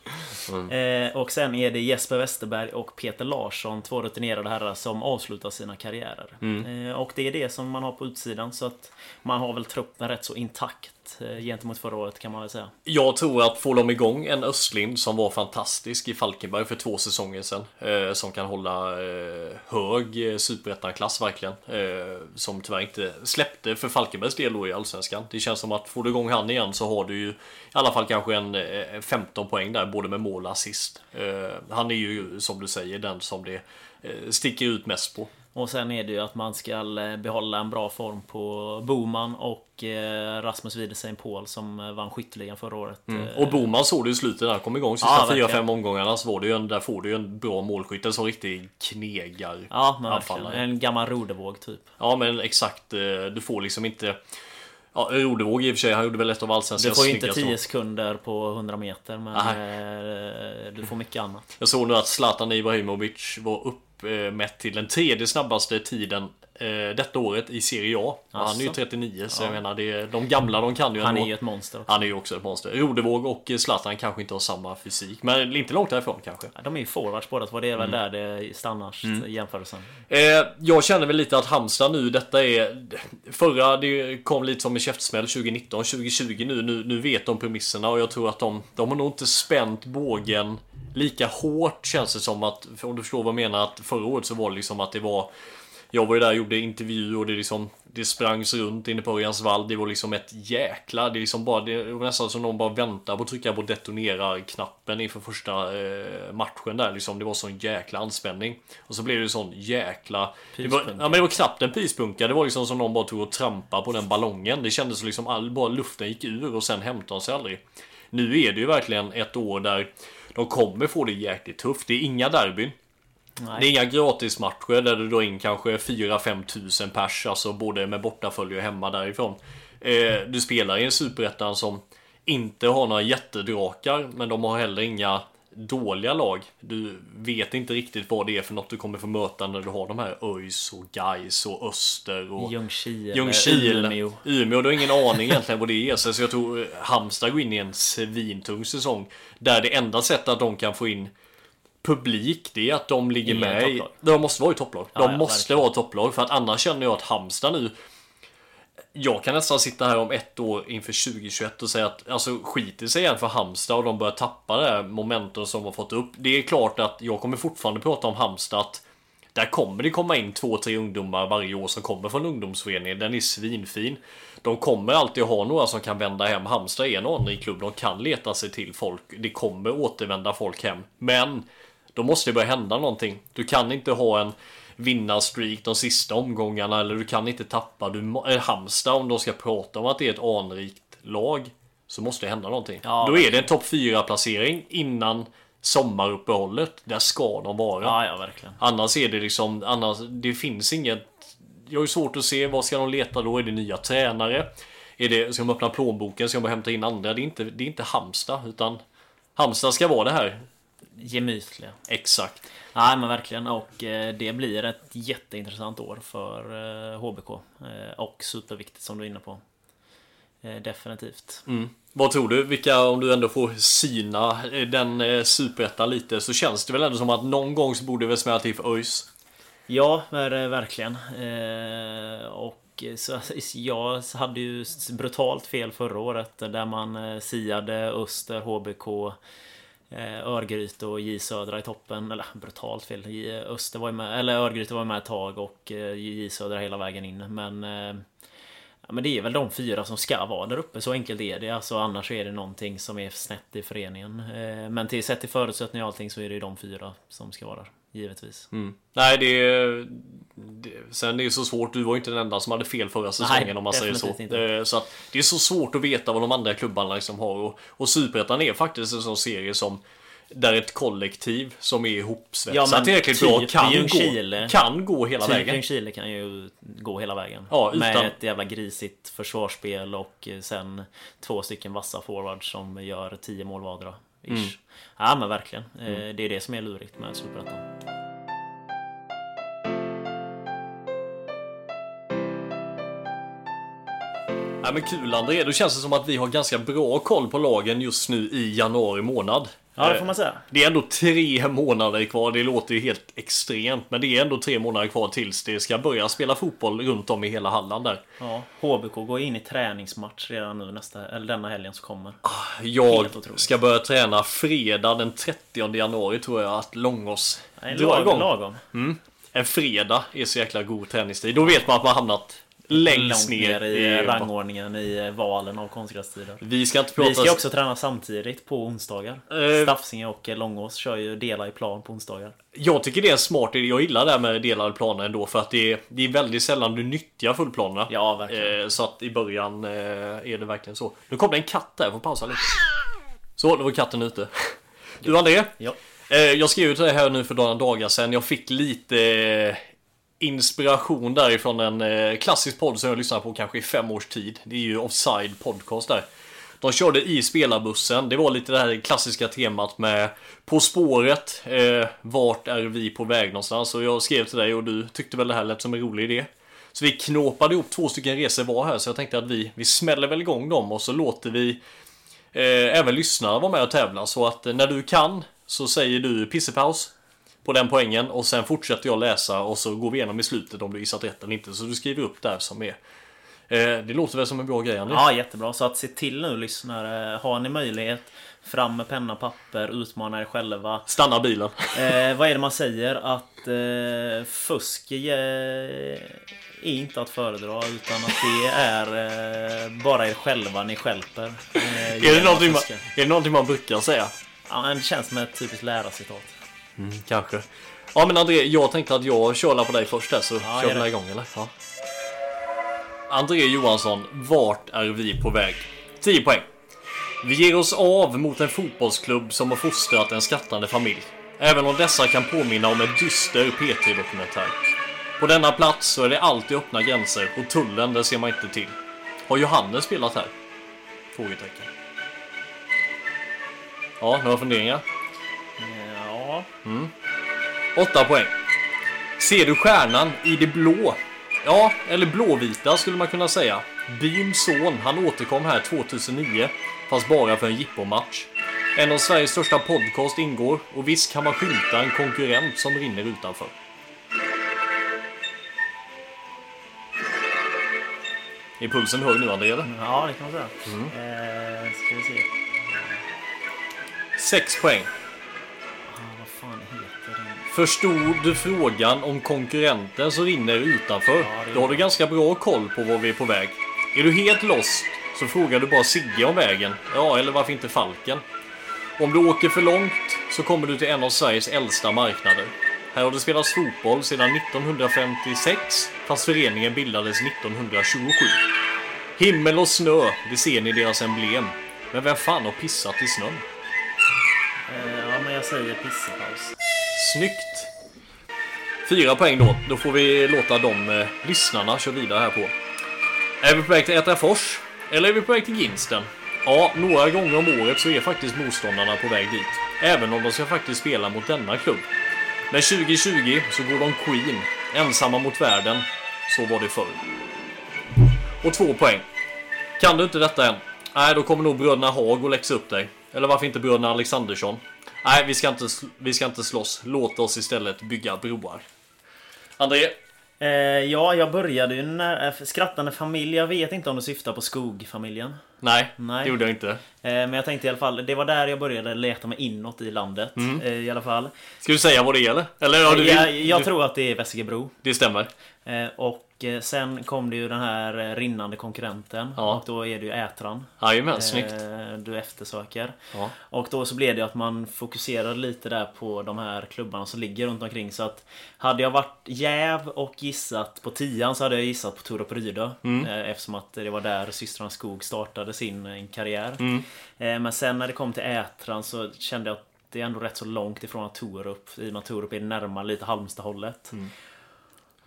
Eh, och sen är det Jesper Westerberg och Peter Larsson, två rutinerade herrar som avslutar sina karriärer. Eh, och det är det som man har på utsidan så att man har väl truppen rätt så intakt Eh, gentemot förra året kan man väl säga. Jag tror att får de igång en Östlind som var fantastisk i Falkenberg för två säsonger sedan. Eh, som kan hålla eh, hög eh, superettan-klass verkligen. Eh, som tyvärr inte släppte för Falkenbergs del då i Allsvenskan. Det känns som att får du igång han igen så har du ju i alla fall kanske en eh, 15 poäng där både med mål och assist. Eh, han är ju som du säger den som det eh, sticker ut mest på. Och sen är det ju att man ska eh, behålla en bra form på Boman och eh, Rasmus Wiedesein Paul som eh, vann skytteligan förra året. Eh, Och Boman såg du i slutet när han kom igång Ja, sista verkligen. 4-5 omgångarna så var det ju en, där får du ju en bra målskytt. En sån riktig knegar Ja, men verkligen. En gammal rodevåg typ. Ja men exakt, du får liksom inte Ja, Rodevåg i och för sig, han gjorde väl ett av Du allsvenskans får ju inte snyggaste 10 mål. sekunder på 100 meter men eh, du får mycket annat. Jag såg nu att Zlatan Ibrahimovic var uppmätt till den tredje snabbaste tiden eh, detta året i Serie A. Och han är ju Asså? 39 så jag menar, det är, de gamla de kan ju Han ändå. är ju ett monster också. Han är ju också ett monster. Rodevåg och Zlatan kanske inte har samma fysik, men inte långt därifrån kanske. De är ju forwards båda två. Det är väl Mm. där det stannar i jämförelsen. Eh, jag känner väl lite att Halmstad nu, detta är Förra, det kom lite som en käftsmäll 2019, 2020 nu, nu, nu vet de premisserna och jag tror att de, de har nog inte spänt bågen lika hårt känns det som att, om du förstår vad jag menar, att förra året så var det liksom att det var jag var ju där och gjorde intervju och det liksom Det sprangs runt inne på Örjans vall. Det var liksom ett jäkla Det är liksom bara Det var nästan som någon bara väntar på att trycka på detonera-knappen inför första eh, matchen där liksom. Det var sån jäkla anspänning. Och så blev det sån jäkla det var. Ja men det var knappt en pyspunka. Det var liksom som någon bara tog och trampade på den ballongen. Det kändes som liksom all, bara luften gick ur och sen hämtade de sig aldrig. Nu är det ju verkligen ett år där de kommer få det jäkligt tufft. Det är inga derbyn. Det är inga gratismatcher där du drar in kanske 4-5 tusen pers, alltså både med bortafölje och hemma därifrån. Eh, du spelar i en superettan som inte har några jättedrakar, men de har heller inga dåliga lag. Du vet inte riktigt vad det är för något du kommer få möta när du har de här ÖIS och Gais och Öster och Ljungskile, Ljungskile, Umeå. Umeå. Du har ingen aning egentligen vad det sig. Så jag tror Halmstad går in i en svintung säsong. Där det enda sättet att de kan få in publik, det är att de ligger med i... De måste vara i topplag. De Ja, ja, måste verkligen. vara topplag. För att annars känner jag att Halmstad nu jag kan nästan sitta här om ett år inför 2021 och säga att alltså skiter sig igen för Halmstad och de börjar tappa det här momentum som de har fått upp. Det är klart att jag kommer fortfarande prata om Halmstad att där kommer det komma in två, tre ungdomar varje år som kommer från ungdomsföreningen. Den är svinfin. De kommer alltid ha några som kan vända hem. Halmstad är en anrik klubb. De kan leta sig till folk. Det kommer återvända folk hem. Men då måste det börja hända någonting. Du kan inte ha en vinnarstreak de sista omgångarna eller du kan inte tappa. Du, eh, Halmstad om de ska prata om att det är ett anrikt lag så måste det hända någonting. Ja, då är det en topp 4 placering innan sommaruppehållet. Där ska de vara. Ja, ja, verkligen. Annars är det liksom, annars, det finns inget. Jag har ju svårt att se, vad ska de leta då? Är det nya tränare? Är det, ska de öppna plånboken? Ska de hämta in andra? Det är inte, det är inte Halmstad, utan Halmstad ska vara det här. Gemytliga. Exakt. Nej men verkligen och eh, det blir ett jätteintressant år för eh, HBK. Eh, och superviktigt som du är inne på. Eh, definitivt. Vad tror du? Vilka, om du ändå får syna eh, den eh, superettan lite, så känns det väl ändå som att någon gång så borde det väl smälla till för ÖIS? Ja, ver- verkligen. Eh, och så, <laughs> jag hade ju brutalt fel förra året där man eh, siade Öster, HBK, eh, Eh, Örgryte och J Södra i toppen. Eller brutalt fel. J- Öster var ju med, eller Örgryte var ju med ett tag och eh, J Södra hela vägen in. Men eh, Ja, men det är väl de fyra som ska vara där uppe, så enkelt är det. Alltså, annars är det någonting som är snett i föreningen. Men till sett till förutsättningar och allting så är det ju de fyra som ska vara där, givetvis. Nej, det, det Sen det är så svårt. Du var ju inte den enda som hade fel förra säsongen Nej, om man säger så. inte. Eh, Så att det är så svårt att veta vad de andra klubbarna liksom har. Och, och Superettan är faktiskt en sån serie som där ett kollektiv som är ihopsvetsat Ja, tillräckligt typ bra kan Ljungskile. gå, kan gå hela Typ vägen. Ljungskile kan ju gå hela vägen. Ja, Med utan- ett jävla grisigt försvarsspel och sen två stycken vassa forwards som gör tio mål vardera. Mm. Ja men verkligen. Eh, Det är det som är lurigt med Superettan. Ja, men kul André, då känns det som att vi har ganska bra koll på lagen just nu i januari månad. Ja det Eh, får man säga. Det är ändå tre månader kvar, det låter ju helt extremt. Men det är ändå tre månader kvar tills det ska börja spela fotboll runt om i hela Halland där. Ja, HBK går in i träningsmatch redan nu nästa, eller denna helgen som kommer. Jag Helt otroligt. ska börja träna fredag den 30 januari tror jag att Långås Nej, drar igång. lagom. En fredag är så jäkla god träningstid. Då vet man att man hamnat längst ner, ner i rangordningen i valen av konstgrästider. Vi ska inte prata... Vi ska också träna samtidigt på onsdagar. Eh. Staffsinge och Långås kör ju dela i plan på onsdagar. Jag tycker det är en smart idé. Jag gillar det här med delade planer ändå för att det är, det är väldigt sällan du nyttjar fullplanerna. Ja, verkligen. Eh, så att i början eh, är det verkligen så. Nu kom det en katt där, jag får pausa lite. Så, då var katten ute. Du André, Ja. eh, jag skrev till dig här nu för några dagar sedan. Jag fick lite eh, inspiration därifrån en eh, klassisk podd som jag lyssnat på kanske i fem års tid. Det är ju Offside Podcast där. De körde i spelarbussen. Det var lite det här klassiska temat med På spåret. Eh, vart är vi på väg någonstans? Och jag skrev till dig och du tyckte väl det här lät som en rolig idé. Så vi knåpade ihop två stycken resor var här så jag tänkte att vi, vi smäller väl igång dem och så låter vi eh, även lyssnarna vara med och tävla. Så att eh, när du kan så säger du pissepaus på den poängen och sen fortsätter jag läsa och så går vi igenom i slutet om du gissat rätt eller inte. Så du skriver upp där som är. Eh, det låter väl som en bra grej Andy? Ja, jättebra. Så att se till nu lyssnare. Har ni möjlighet, fram med penna och papper, utmana er själva. Stanna bilen. Eh, vad är det man säger? Att eh, fusk är, är inte att föredra utan att det är eh, bara er själva ni stjälper. Eh, Är det, någonting man, är det någonting man brukar säga? Ja, det känns som ett typiskt lärarcitat. Kanske. Ja men André, jag tänkte att jag kör på dig först där så Ja, kör vi här igång eller? Ja. André Johansson, vart är vi på väg? 10 poäng. Vi ger oss av mot en fotbollsklubb som har fostrat en skrattande familj. Även om dessa kan påminna om en dyster P3-dokumentär. På denna plats så är det alltid öppna gränser och tullen det ser man inte till. Har Johannes spelat här? Frågetecken. Ja, några funderingar? Ja. 8 poäng. Ser du stjärnan i det blå? Ja, eller blåvita skulle man kunna säga. Byns son, han återkom här 2009, fast bara för en jippomatch. En av Sveriges största podcast ingår och visst kan man skymta en konkurrent som rinner utanför. Är pulsen hög nu André eller? ja, det kan man säga. Eh, ska vi se. 6 poäng. Förstod du frågan om konkurrenten som rinner utanför? Då har du ganska bra koll på var vi är på väg. Är du helt lost så frågar du bara Sigge om vägen. Ja, eller varför inte Falken? Om du åker för långt så kommer du till en av Sveriges äldsta marknader. Här har det spelats fotboll sedan 1956, fast föreningen bildades 1927. Himmel och snö, det ser ni i deras emblem. Men vem fan har pissat i snön? Jag säger pissepaus. Snyggt! Fyra poäng då. Då får vi låta de eh, lyssnarna köra vidare här på. Är vi på väg till Ätrafors? Eller är vi på väg till Ginsten? Ja, några gånger om året så är faktiskt motståndarna på väg dit. Även om de ska faktiskt spela mot denna klubb. Men 2020 så går de Queen, ensamma mot världen. Så var det förr. Och två poäng. Kan du inte detta än? Nej, då kommer nog bröderna Haag och läxa upp dig. Eller varför inte bröderna Alexandersson? Nej, vi ska, inte, vi ska inte slåss. Låt oss istället bygga broar. André? Eh, ja, jag började ju när... Eh, skrattande familj. Jag vet inte om du syftar på skogfamiljen. Nej, Nej. det gjorde jag inte. Eh, men jag tänkte i alla fall, det var där jag började leta mig inåt i landet. Eh, I alla fall. Ska du säga vad det gäller? Eller ja, du vill, jag jag du, tror att det är Vessigebro. Det stämmer. Eh, och sen kom det ju den här rinnande konkurrenten. Ja. Och då är det ju Ätran. Jajamän, snyggt. du eftersöker. Ja. Och då så blev det ju att man fokuserade lite där på de här klubbarna som ligger runt omkring. Så att hade jag varit jäv och gissat på tian så hade jag gissat på Torup Rydö. Mm. Eftersom att det var där systrarna Skog startade sin eh, karriär. Mm. Eh, men sen när det kom till Ätran så kände jag att det är ändå rätt så långt ifrån Torup. I och med att Torup är närmare lite Halmstad-hållet. Mm.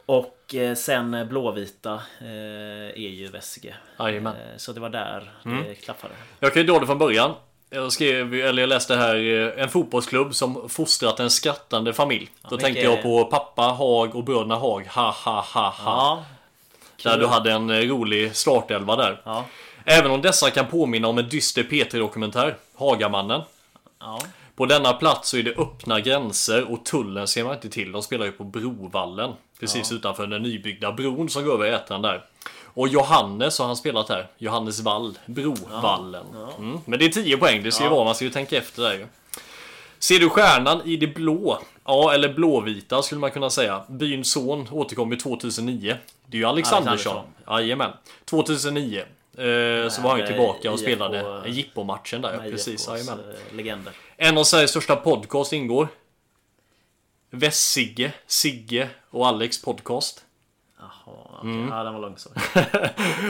Och eh, sen blåvita är ju Vessige. Jajamän. Så det var där Mm. det klaffade. Jag kan ju dra det från början. Jag skrev, eller jag läste här, en fotbollsklubb som fostrat en skrattande familj. Då mycket- tänkte jag på pappa Haag och bröderna Haag. Ha ha ha ha. Ja, Där du hade en rolig startelva där. ja, Även om dessa kan påminna om en dyster P3-dokumentär, Hagamannen. ja. På denna plats så är det öppna gränser och tullen ser man inte till. De spelar ju på Brovallen. Precis utanför den nybyggda bron som går över Ätran där. Och Johannes har han spelat här. Johannes Wall. Brovallen. Mm. Men det är 10 poäng. Det ser ju vara. Man ska ju tänka efter där ju. Ser du stjärnan i det blå? Ja, eller blåvita skulle man kunna säga. Byns son återkom ju 2009. Det är ju. Alexandersson. Jajamän. 2009. Eh, så var han ju eh, tillbaka och IFK, spelade jippomatchen där. Precis, IFKs, eh, legender. En av Sveriges största podcast ingår. Vessigge, Sigge och Alex podcast. Jaha. Ja, den var lång så.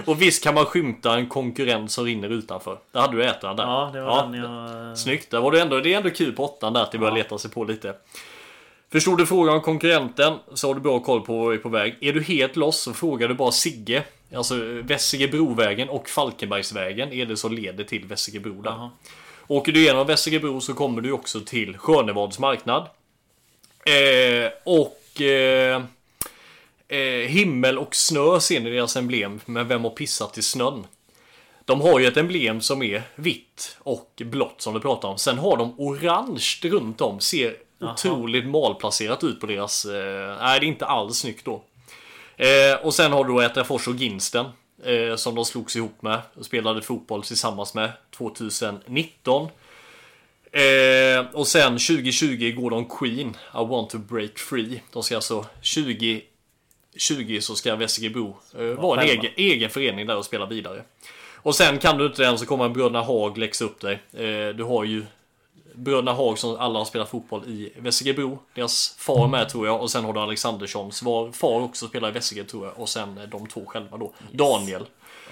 <laughs> Och visst kan man skymta en konkurrent som rinner utanför. Där hade du ätaren där. Ja, det var den jag... Snyggt, där var det, ändå, det är ändå kul på åttan där att det börjar leta sig på lite. Förstod du frågan om konkurrenten så har du bra koll på var vi är på väg. Är du helt loss så frågar du bara Sigge. Alltså Vessigebrovägen och Falkenbergsvägen är det som leder till Vessigebro där. Jaha. Åker du igenom Vessigebro så kommer du också till Skönevads marknad. Eh, och eh, eh, himmel och snö ser ni deras emblem. Men vem har pissat i snön? De har ju ett emblem som är vitt och blått som du pratar om. Sen har de orange runt om. Ser otroligt malplacerat ut på deras... Eh, nej, det är inte alls snyggt då. Eh, och sen har du då Ätrafors och Ginsten. Eh, som de slogs ihop med och spelade fotboll tillsammans med 2019. Eh, och sen 2020 går de Queen, I want to break free. De ska alltså 2020 så ska Vessigebro eh, vara en egen, egen förening där och spela vidare. Och sen kan du inte den så kommer Bröderna Haag läxa upp dig. Eh, du har ju Bröderna Haag som alla har spelat fotboll i Vessigebro. Deras far med tror jag. Och sen har du Alexanderssons var far också spelar i Vessige tror jag. Och sen eh, de två själva då. Daniel.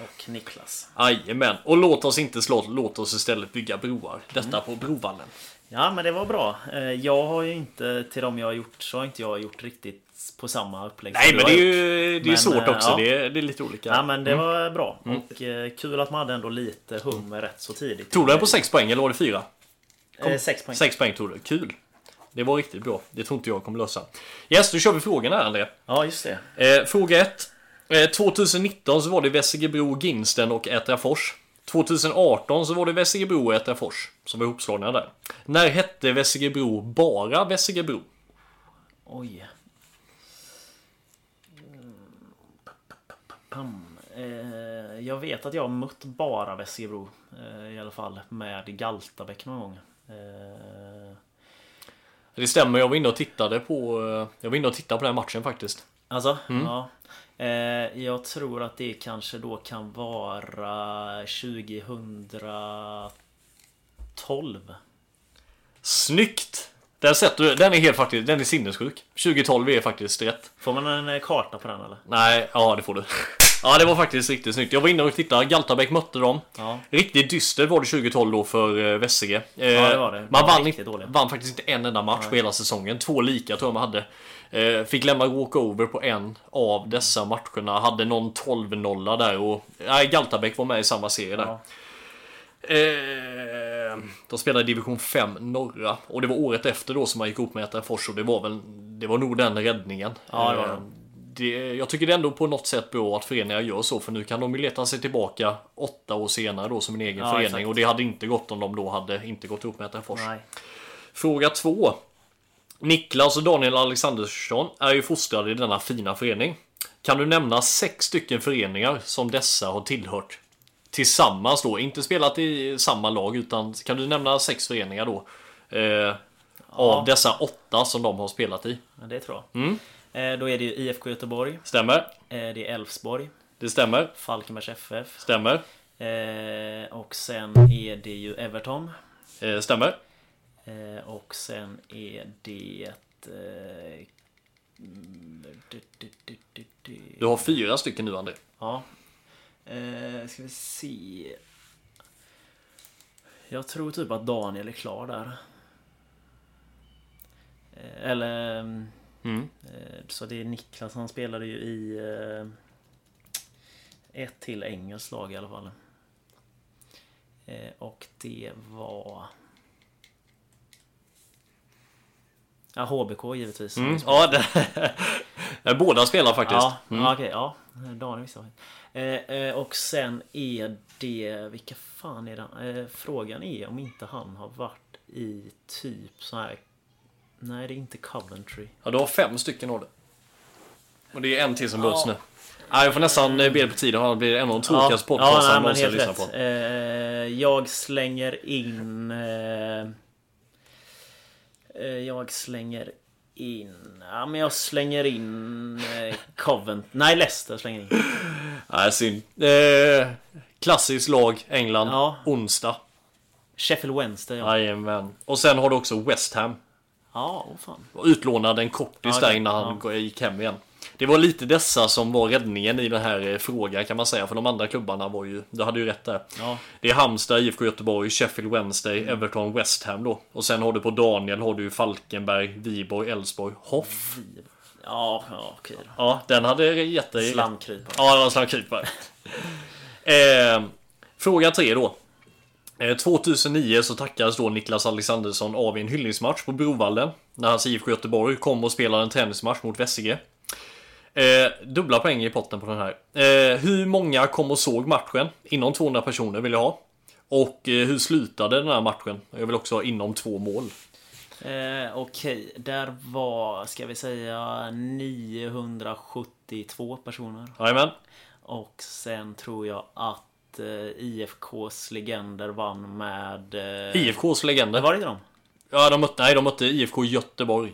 Och Niklas. Jajamän. Och låt oss inte slå, låt oss istället bygga broar. Detta på Brovallen. Ja, men det var bra. Eh, Jag har ju inte, till de jag har gjort, så har inte jag gjort riktigt på samma upplägg Nej men det är ju det är Men, svårt eh, också. ja. Det, är, det är lite olika. Ja, men det var bra. Och eh, kul att man hade ändå lite hum rätt så tidigt. Tog du den på 6 poäng eller var det 4? Eh, sex poäng. 6 poäng tog du. Kul. Det var riktigt bra. Det tror inte jag kommer lösa. Yes, då kör vi frågorna här André. Ja, just det. Eh, fråga 1. Eh, 2019 så var det Vessigebro, Ginsten och Ätrafors. 2018 så var det Vessigebro och Ätrafors som var ihopslagna där. När hette Vessigebro bara Vessigebro? Oj. Pam. Eh, jag vet att jag har mött bara Vessigebro. Eh, I alla fall med Galtabäck någon gång. Eh, Det stämmer, jag var inne och tittade på, eh, jag var inne och tittade på den matchen faktiskt. Alltså, ja. Eh, jag tror att det kanske då kan vara 2012. Snyggt! Den, sätter, den är helt faktiskt, den är sinnessjuk. 2012 är faktiskt rätt. Får man en karta på den eller? Nej, ja det får du. <laughs> Ja det var faktiskt riktigt snyggt. Jag var inne och tittade, Galtabäck mötte dem. Ja. Riktigt dystert var det 2012 då för eh, Vessige. Eh, det var det. Man Det var vann, inte, dåligt. vann faktiskt inte en enda match på hela säsongen. Två lika tror jag man hade. Eh, fick lämna walkover på en av dessa matcherna. Hade någon 12-0 där och nej, Galtabäck var med i samma serie där. Ja. Eh, de spelade division 5 norra och det var året efter då som man gick upp med Ätrafors och det var väl Det var nog den räddningen. Ja, det var det. Det, jag tycker det ändå på något sätt bra att föreningar gör så för nu kan de ju leta sig tillbaka åtta år senare då som en egen Ja, förening exakt. och det hade inte gått om de då hade inte gått ihop med. Nej. Fråga två. Niklas och Daniel Alexandersson är ju fostrade i denna fina förening. Kan du nämna sex stycken föreningar som dessa har tillhört? Tillsammans då, inte spelat i samma lag utan kan du nämna sex föreningar då? Eh, Av dessa åtta som de har spelat i. Ja, det tror jag. Mm. Eh, då är det ju IFK Göteborg. Stämmer? Eh, det är Elfsborg. Det stämmer? Falkenbergs FF. Stämmer? Eh, och sen är det ju Everton. Stämmer? Och sen är det... Mm, du, har fyra stycken nu André. Ja. Ska vi se. Jag tror typ att Daniel är klar där. Eller... Mm. Eh, så det är Niklas, han spelade ju i... Eh, ett till engelskt lag i alla fall. Eh, och det var... Ja, HBK givetvis. Mm. Ja, <laughs> det, båda spelar faktiskt. Ja, Mm. ja okej. ja. Daniel visste. Eh, eh, och sen är det... Vilka fan är det? Eh, frågan är om inte han har varit i typ så här... Nej, det är inte Coventry. Ja, du har fem stycken av det. Och det är en till som behövs nu. Nej, jag får nästan eh, be på tiden. Han blir en av de tråkigaste podcastarna nej, jag någonsin lyssnat på. Eh, jag slänger in... Eh, eh, jag slänger in... Ja, men jag slänger in eh, Covent... Nej, Leicester slänger in. Nej, synd. Eh, klassiskt lag, England. Ja. Onsdag. Sheffield Wednesday, ja. Jajamän. Och sen har du också West Ham. Ja, åh fan. Var Utlånad en kortis Ja, där innan han gå- gick hem igen. Det var lite dessa som var räddningen i den här eh, frågan kan man säga. För de andra klubbarna var ju, du hade ju rätt där. Ja. Det är Halmstad, IFK Göteborg, Sheffield Wednesday, Mm. Everton, West Ham då. Och sen har du på Daniel har du Falkenberg, Viborg, Elfsborg, Hoff. Ja, ja okej då. Ja, den hade gett dig... Slamkrypare. Ja, det var slamkrypare. <laughs> eh, fråga tre då. Eh, 2009 så tackades då Niklas Alexandersson av i en hyllningsmatch på Brovallen. När hans IFK Göteborg kom och spelade en träningsmatch mot Vessige. Eh, dubbla poäng i potten på den här. Eh, hur många kom och såg matchen? Inom 200 personer vill jag ha. Och eh, hur slutade den här matchen? Jag vill också ha inom två mål. Eh, Okej, där var, ska vi säga 972 personer. Jajamän. Och sen tror jag att eh, IFKs legender vann med... Eh, IFKs legender. Var det inte de? Ja, de mötte, nej, de mötte IFK Göteborg.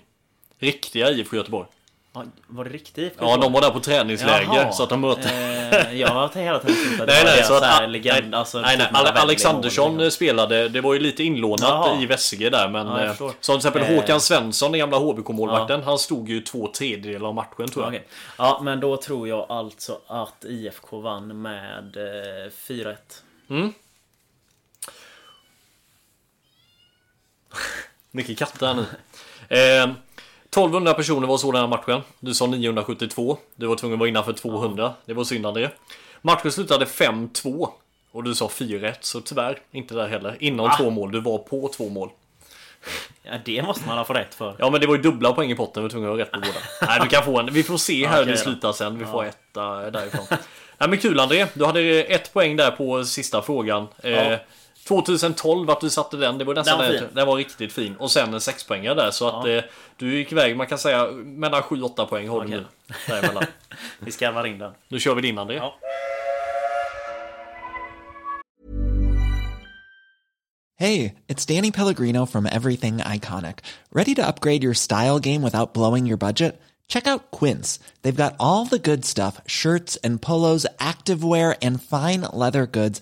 Riktiga IFK Göteborg. Ja, var det riktigt IFK? Ja, de var där på träningsläger Jaha. så att de mötte... Eh, jag har hela tiden trott att det Nej, var nej, så att, här nej, legend, alltså, nej, nej, typ Ale- Alexandersson mål, liksom. spelade, det var ju lite inlånat Jaha. i Vessige där men Ja, eh, som till exempel Eh. Håkan Svensson, den gamla HBK-målvakten, han stod ju två tredjedelar av matchen tror jag. Okej. Ja, men då tror jag alltså att IFK vann med eh, 4-1. <laughs> Mycket katter nu. <laughs> Eh, 1200 personer var så den här matchen. Du sa 972. Du var tvungen att vara innanför 200. Det var synd André. Matchen slutade 5-2. Och du sa 4-1, så tyvärr inte där heller. Inom två mål. Du var på två mål. Ja, det måste man ha fått rätt för. Ja men det var ju dubbla poäng i potten, vi var tvungna att ha rätt på båda. Nej du kan få en, vi får se här hur det slutar sen, vi får etta därifrån. Nej men kul André, du hade ett poäng där på sista frågan. Eh, 2012, att du satte den, det var nästan Den var den, var riktigt fin. Och sen en sexpoängare där, så att eh, du gick iväg, man kan säga mellan 7-8 poäng har du Okej. nu. Däremellan. <laughs> Vi skarvar in den. Nu kör vi din André. Ja. Hey, it's Danny Pellegrino from Everything Iconic. Ready to upgrade your style game without blowing your budget? Check out Quince. They've got all the good stuff shirts and polos, activewear, and fine leather goods,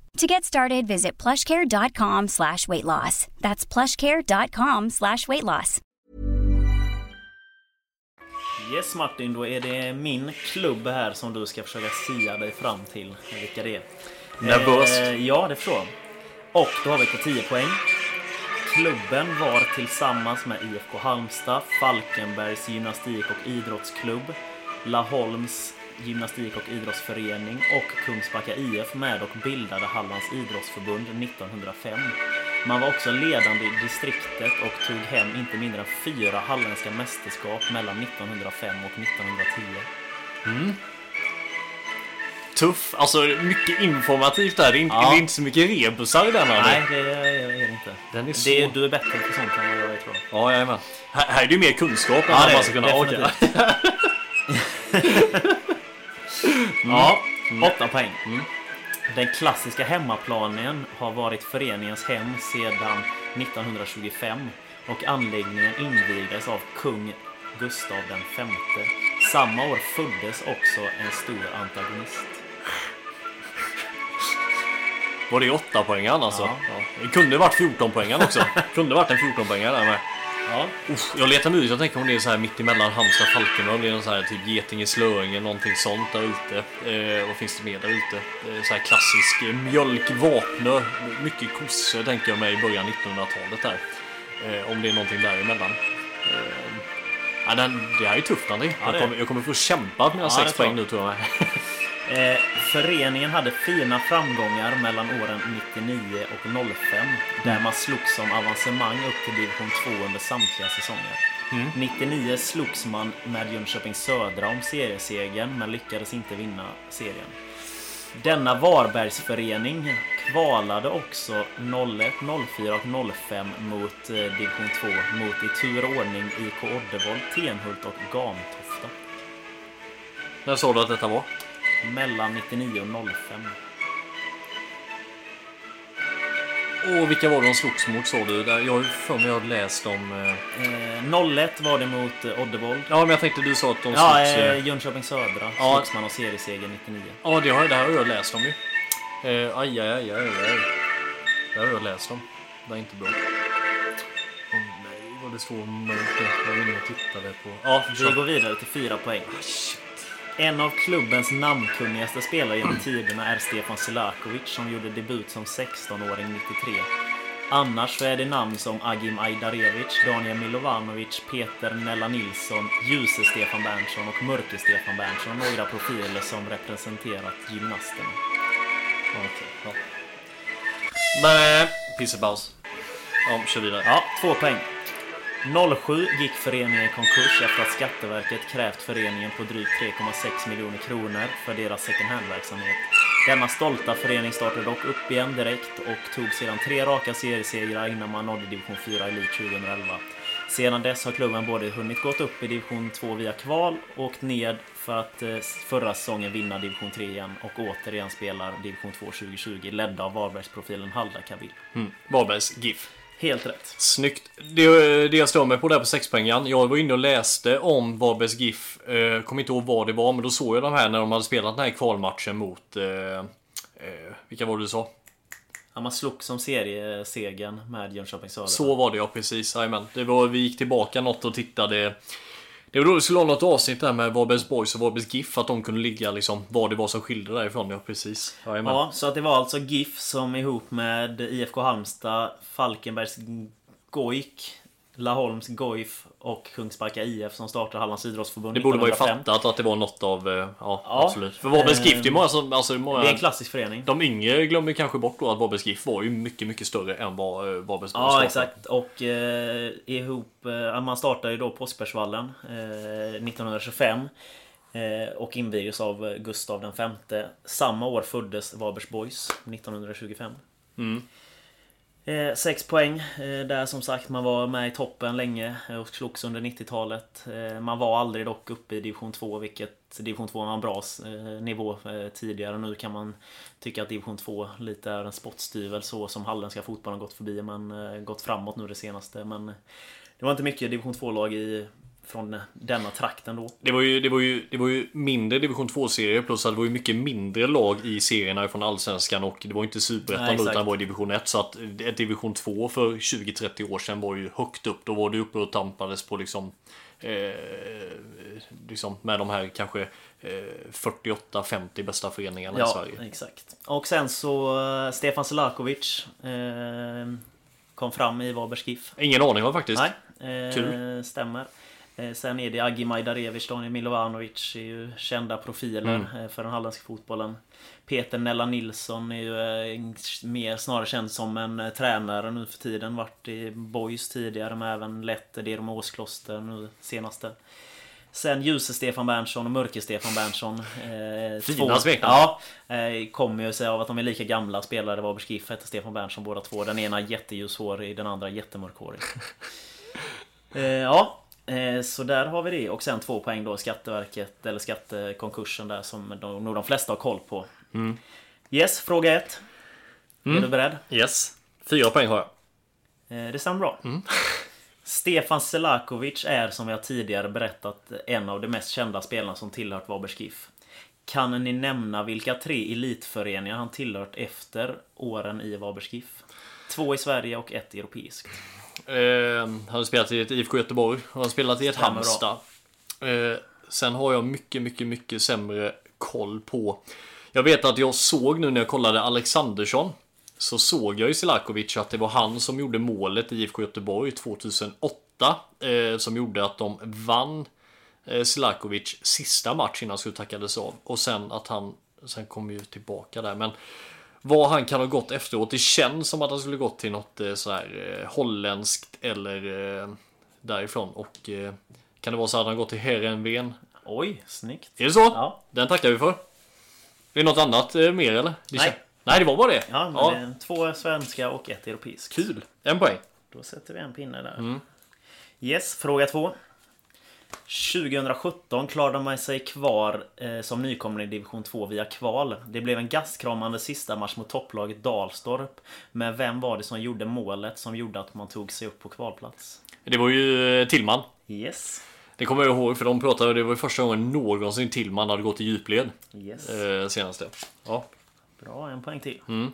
To get started, visit plushcare.com slash weight loss. That's plushcare.com slash weight loss. Yes Martin, då är det min klubb här som du ska försöka sia dig fram till vilka det är. Nervöst. Eh, ja, det förstår jag. Och då har vi på 10 poäng. Klubben var tillsammans med IFK Halmstad, Falkenbergs gymnastik och idrottsklubb, Laholms gymnastik och idrottsförening och Kungsbacka IF med och bildade Hallands idrottsförbund 1905. Man var också ledande i distriktet och tog hem inte mindre än fyra halländska mästerskap mellan 1905 och 1910. Tuff, alltså mycket informativt där. Det är inte, Ja. det är inte så mycket rebusar i den här. Nej, det är det inte. Den är Det, så- du är bättre på sånt än vad jag är tror jag. Ja, jag är med. Här, här är det ju mer kunskap än Ja, vad det man ska det. kunna... Okej. <laughs> <laughs> definitivt. Ja, åtta poäng. Den klassiska hemmaplanen har varit föreningens hem sedan 1925 och anläggningen invigdes av kung Gustav V. Samma år föddes också en stor antagonist. Var det 8 poängen alltså? Ja. Ja. Det kunde varit 14 poängen också. <laughs> kunde varit en 14 poängare där med. Ja, Uff, jag letar nu ut, jag tänker om det är så här mitt emellan Halmstad och Falkenberg, det är någon så här typ Getinge, Slöinge, någonting sånt där ute. Eh, vad finns det mer där ute? Eh, så här klassisk eh, mjölk, Vapnö, mycket kossor tänker jag mig i början 1900-talet där. Eh, om det är någonting däremellan. Eh, ja, den, det här är tufft André. Ja, jag, kommer, jag kommer få kämpa med mina Ja, sex poäng nu tror jag. <laughs> Eh, föreningen hade fina framgångar mellan åren 99 och 05 där man slogs om avancemang upp till division 2 under samtliga säsonger. 99 slogs man med Jönköping Södra om seriesegern men lyckades inte vinna serien. Denna Varbergsförening kvalade också 01, 04 och 05 mot eh, division 2 mot i tur och ordning IK Oddevold, Tenhult och Gamtofta. När sa du att detta var? Mellan 99 och 05. Och vilka var de slogs mot sa du? Jag har för mig jag läst om... Eh... Eh, 01 var det mot eh, Oddevold. Ja men jag tänkte du sa att de slogs... Ja, eh, eh, Jönköping Södra Ja. slogs man av serieseger 99. Ja, det har, det här har jag läst om ju. Eh, aj, aj, aj, aj, aj. Det har jag läst om. Det är inte bra. Åh nej, vad det står mörkt. Jag var inne och tittade på... Ja, Vi går vidare till fyra poäng. En av klubbens namnkunnigaste spelare genom tiderna är Stefan Selakovic som gjorde debut som 16-åring 93. Annars så är det namn som Agim Ajdarevic, Daniel Milovanovic, Peter Nella Nilsson, Ljuse-Stefan Berntsson och Mörke-Stefan Berntsson några profiler som representerat gymnasterna. Okej, ja. Men... Pissepaus. Ja, kör vidare. Ja, två poäng. 07 gick föreningen i konkurs efter att Skatteverket krävt föreningen på drygt 3,6 miljoner kronor för deras second hand-verksamhet. Denna stolta förening startade dock upp igen direkt och tog sedan tre raka seriesegrar innan man nådde division 4 Elit 2011. Sedan dess har klubben både hunnit gått upp i division 2 via kval och ned för att eh, förra säsongen vinna division 3 igen och återigen spelar division 2 2020 ledda av Varbergsprofilen Halda Kabil. Mm. Varbergs GIF. Helt rätt. Snyggt. Det, det jag står mig på där på sexpoängaren. Jag var inne och läste om Varbergs GIF. Eh, Kommer inte ihåg vad det var, men då såg jag de här när de hade spelat den här kvalmatchen mot... Eh, eh, vilka var det du sa? Ja, man slog som seriesegern med Jönköping Södra. Så var det ja, precis. Jajamän. Det var, vi gick tillbaka något och tittade. Det var då det skulle ha något avsnitt där med Varbergs Boys och Varbergs GIF. Att de kunde ligga liksom vad det var som skilde därifrån. Ja, precis. Jajamän. Ja, så att det var alltså GIF som ihop med IFK Halmstad, Falkenbergs Goik, Laholms Goif och Kungsbacka IF som startade Hallands idrottsförbund Det borde man ju 1905. fattat att det var något av... eh, Ja, Ja. absolut. För Varbergs GIF, det är många som... Alltså, många, Det är en klassisk förening. De yngre glömmer kanske bort då att Varbergs GIF var ju mycket, mycket större än vad eh, Varbergs Boys Ja exakt och eh, ihop, eh, man startade ju då på Osbergsvallen eh, 1925 eh, Och invigdes av eh, Gustav den femte Samma år föddes Varbergs Boys 1925 Mm. Eh, sex poäng eh, där som sagt man var med i toppen länge eh, och slogs under 90-talet. Eh, man var aldrig dock uppe i division 2 vilket division 2 var en bra eh, nivå eh, tidigare. Nu kan man tycka att division 2 lite är en spottstyvel så som halländska fotbollen gått förbi men eh, gått framåt nu det senaste. Men eh, det var inte mycket division 2-lag i från denna trakten då. Det var ju, det var ju, det var ju mindre division 2-serier plus att det var ju mycket mindre lag i serierna från Allsvenskan och det var inte Nej, Superettan utan det var division 1 så att ett division 2 för 20-30 år sedan var ju högt upp. Då var det uppe och tampades på liksom eh, liksom med de här kanske eh, 48-50 bästa föreningarna i Ja, Sverige. exakt. Och sen så eh, Stefan Selakovic eh, kom fram i Varbergs GIF. Ingen aning va faktiskt. Nej, eh, Kul. stämmer. Eh, Sen är det Agi Majdarevic, Daniel Milovanovic är ju kända profiler Mm. eh, för den halländska fotbollen. Peter Nella Nilsson är ju eh, mer snarare känd som en tränare nu för tiden. Varit i Boys tidigare men även det med Åskloster nu senaste. Sen ljuse Stefan Berntsson och mörke Stefan Berntsson. Eh, Fina smeknamn. Ja, eh, kommer ju sig av att de är lika gamla spelare. Varbergs GIF hette Stefan Berntsson båda två. Den ena jätteljusårig, den andra jättemörkhårig. <laughs> Eh, ja, så där har vi det. Och sen två poäng då Skatteverket, eller skattekonkursen där som de, nog de flesta har koll på. Mm. Yes, fråga ett. Är du beredd? Yes. Fyra poäng har jag. Eh, det stämmer bra. <laughs> Stefan Selakovic är som jag tidigare berättat en av de mest kända spelarna som tillhört Varbergs GIF. Kan ni nämna vilka tre elitföreningar han tillhört efter åren i Varbergs GIF? Två i Sverige och ett europeiskt. Eh, han har spelat i ett IFK Göteborg. Han har spelat i ett Stämmer Halmstad. Eh, sen har jag mycket, mycket, mycket sämre koll på. Jag vet att jag såg nu när jag kollade Alexandersson. Så såg jag i Selakovic att det var han som gjorde målet i IFK Göteborg 2008. Eh, som gjorde att de vann eh, Selakovic sista match innan han skulle tackades av. Och sen att han sen kom ju tillbaka där. Men vad han kan ha gått efteråt. Det känns som att han skulle gått till något eh, så här eh, holländskt eller eh, därifrån. Och kan det vara så att han gått till Heerenveen? Oj, snyggt. Är det så? Ja. Den tackar vi för. Är det något annat mer eller? Det Nej. Nej, det var bara det. Ja, men Det två svenska och ett europeiskt. Kul. En poäng. Då sätter vi en pinne där. Mm. Yes, fråga två. 2017 klarade man sig kvar eh, som nykomling i division 2 via kval. Det blev en gastkramande sista match mot topplaget Dalstorp. Men vem var det som gjorde målet som gjorde att man tog sig upp på kvalplats? Det var ju eh, Tillman. Yes. Det kommer jag ihåg för de pratade, det var första gången någonsin Tillman hade gått i djupled. Yes. Eh, senaste. Ja. Bra, en poäng till. Mm.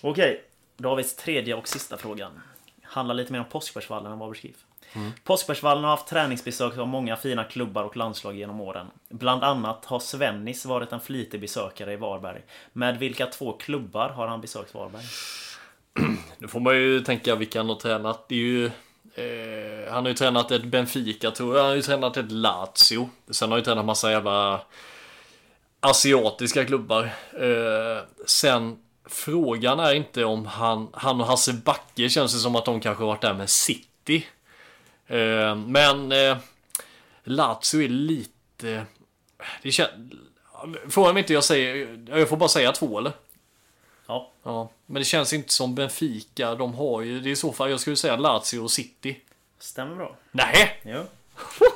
Okej, då har vi tredje och sista frågan. Handlar lite mer om Påskbergsvallen än Varbergs GIF. Mm. Påskbergsvallen har haft träningsbesök av många fina klubbar och landslag genom åren. Bland annat har Svennis varit en flitig besökare i Varberg. Med vilka två klubbar har han besökt Varberg? <clears throat> Nu får man ju tänka vilka han har tränat. Det är ju, eh, han har ju tränat ett Benfica tror jag. Han har ju tränat ett Lazio. Sen har han ju tränat massa jävla asiatiska klubbar. Eh, sen frågan är inte om han, han och Hasse Backe känns det som att de kanske har varit där med City. Eh, men eh, Lazio är lite... Det känns... Fråga mig inte jag säger... Jag får bara säga två eller? Ja. Ja. Men det känns inte som Benfica. De har ju... Det är i så fall jag skulle säga Lazio och City. Stämmer bra. Nej! Jo. <laughs>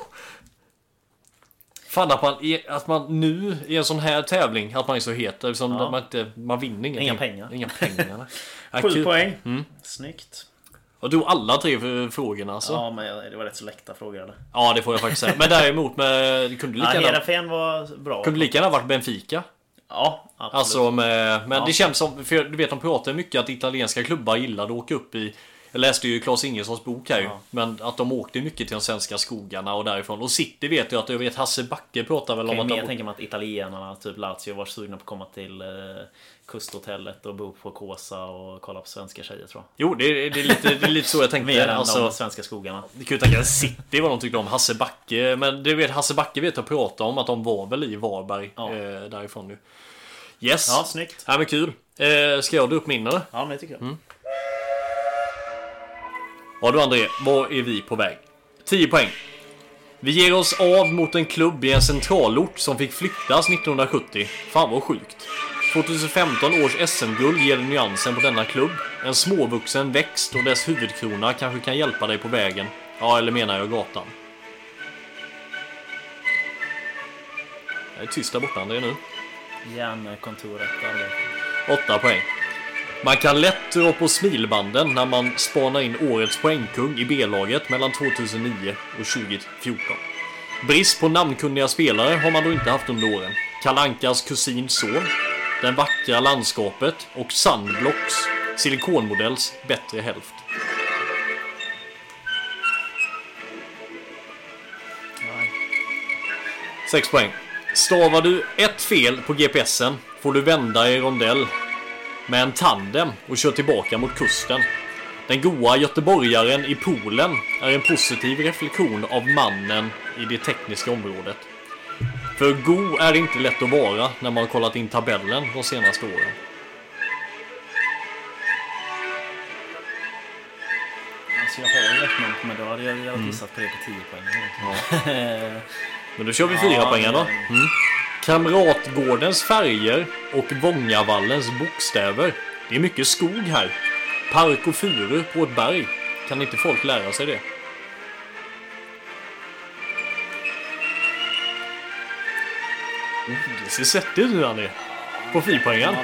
Fan att man, är, att man nu i en sån här tävling, att man är så het. Liksom, Ja. man, inte, man vinner ingenting. Inga pengar. Inga pengar. <laughs> Sju poäng. Mm. Snyggt. Och du alla tre frågorna alltså? Ja. Ja, men det var rätt så läckta frågor eller? det får jag faktiskt säga. Men däremot med... Det kunde Ja, lika gärna, Heerenveen var bra. kunde lika gärna varit Benfica. Ja, absolut. Alltså med, men Ja. det känns som, för du vet de pratar mycket att italienska klubbar gillade att åka upp i jag läste ju Claes Ingessons bok här ju, Ja. men att de åkte mycket till de svenska skogarna och därifrån. Och City vet jag att jag vet Hasse Backe pratar väl om att de... tänka mig att italienarna, typ Lazio, var sugna på att komma till eh, kusthotellet och bo på Kåsa och kolla på svenska tjejer tror jag. Jo, det är, det, är lite, det är lite så jag tänkte. Mer än alltså, de svenska skogarna. Du kan ju tänka City vad de tyckte om Hasse Backe. Men du vet Hasse Backe vet jag prata om att de var väl i Varberg Ja. eh, därifrån nu. Yes. Ja, snyggt. Ja men kul. Eh, ska jag dra upp min eller? Ja, men det tycker jag. Mm. Ja du André, var är vi på väg? 10 poäng. Vi ger oss av mot en klubb i en centralort som fick flyttas 1970. Fan vad sjukt. 2015 års SM-guld ger nyansen på denna klubb. En småvuxen växt och dess huvudkrona kanske kan hjälpa dig på vägen. Ja, eller menar jag gatan. Jag är tyst där borta André nu. Järnkontoret arbetar. 8 poäng. Man kan lätt dra på smilbanden när man spanar in årets poängkung i B-laget mellan 2009 och 2014. Brist på namnkunniga spelare har man då inte haft under åren. Kalankas kusins son, den vackra landskapet och Sandblocks silikonmodells bättre hälft. Nej. 6 poäng. Stavar du ett fel på GPSen får du vända i rondell med en tandem och kör tillbaka mot kusten. Den goa göteborgaren i poolen är en positiv reflektion av mannen i det tekniska området. För go är det inte lätt att vara när man har kollat in tabellen de senaste åren. Alltså jag har ju ett namn men då hade jag velat gissat på det på 10 poäng. <laughs> Men då kör vi Ja, fyra poäng då. Mm. Kamratgårdens färger och Vångavallens bokstäver. Det är mycket skog här. Park och furu på ett berg. Kan inte folk lära sig det? Det ser svettigt ut nu André. På gå.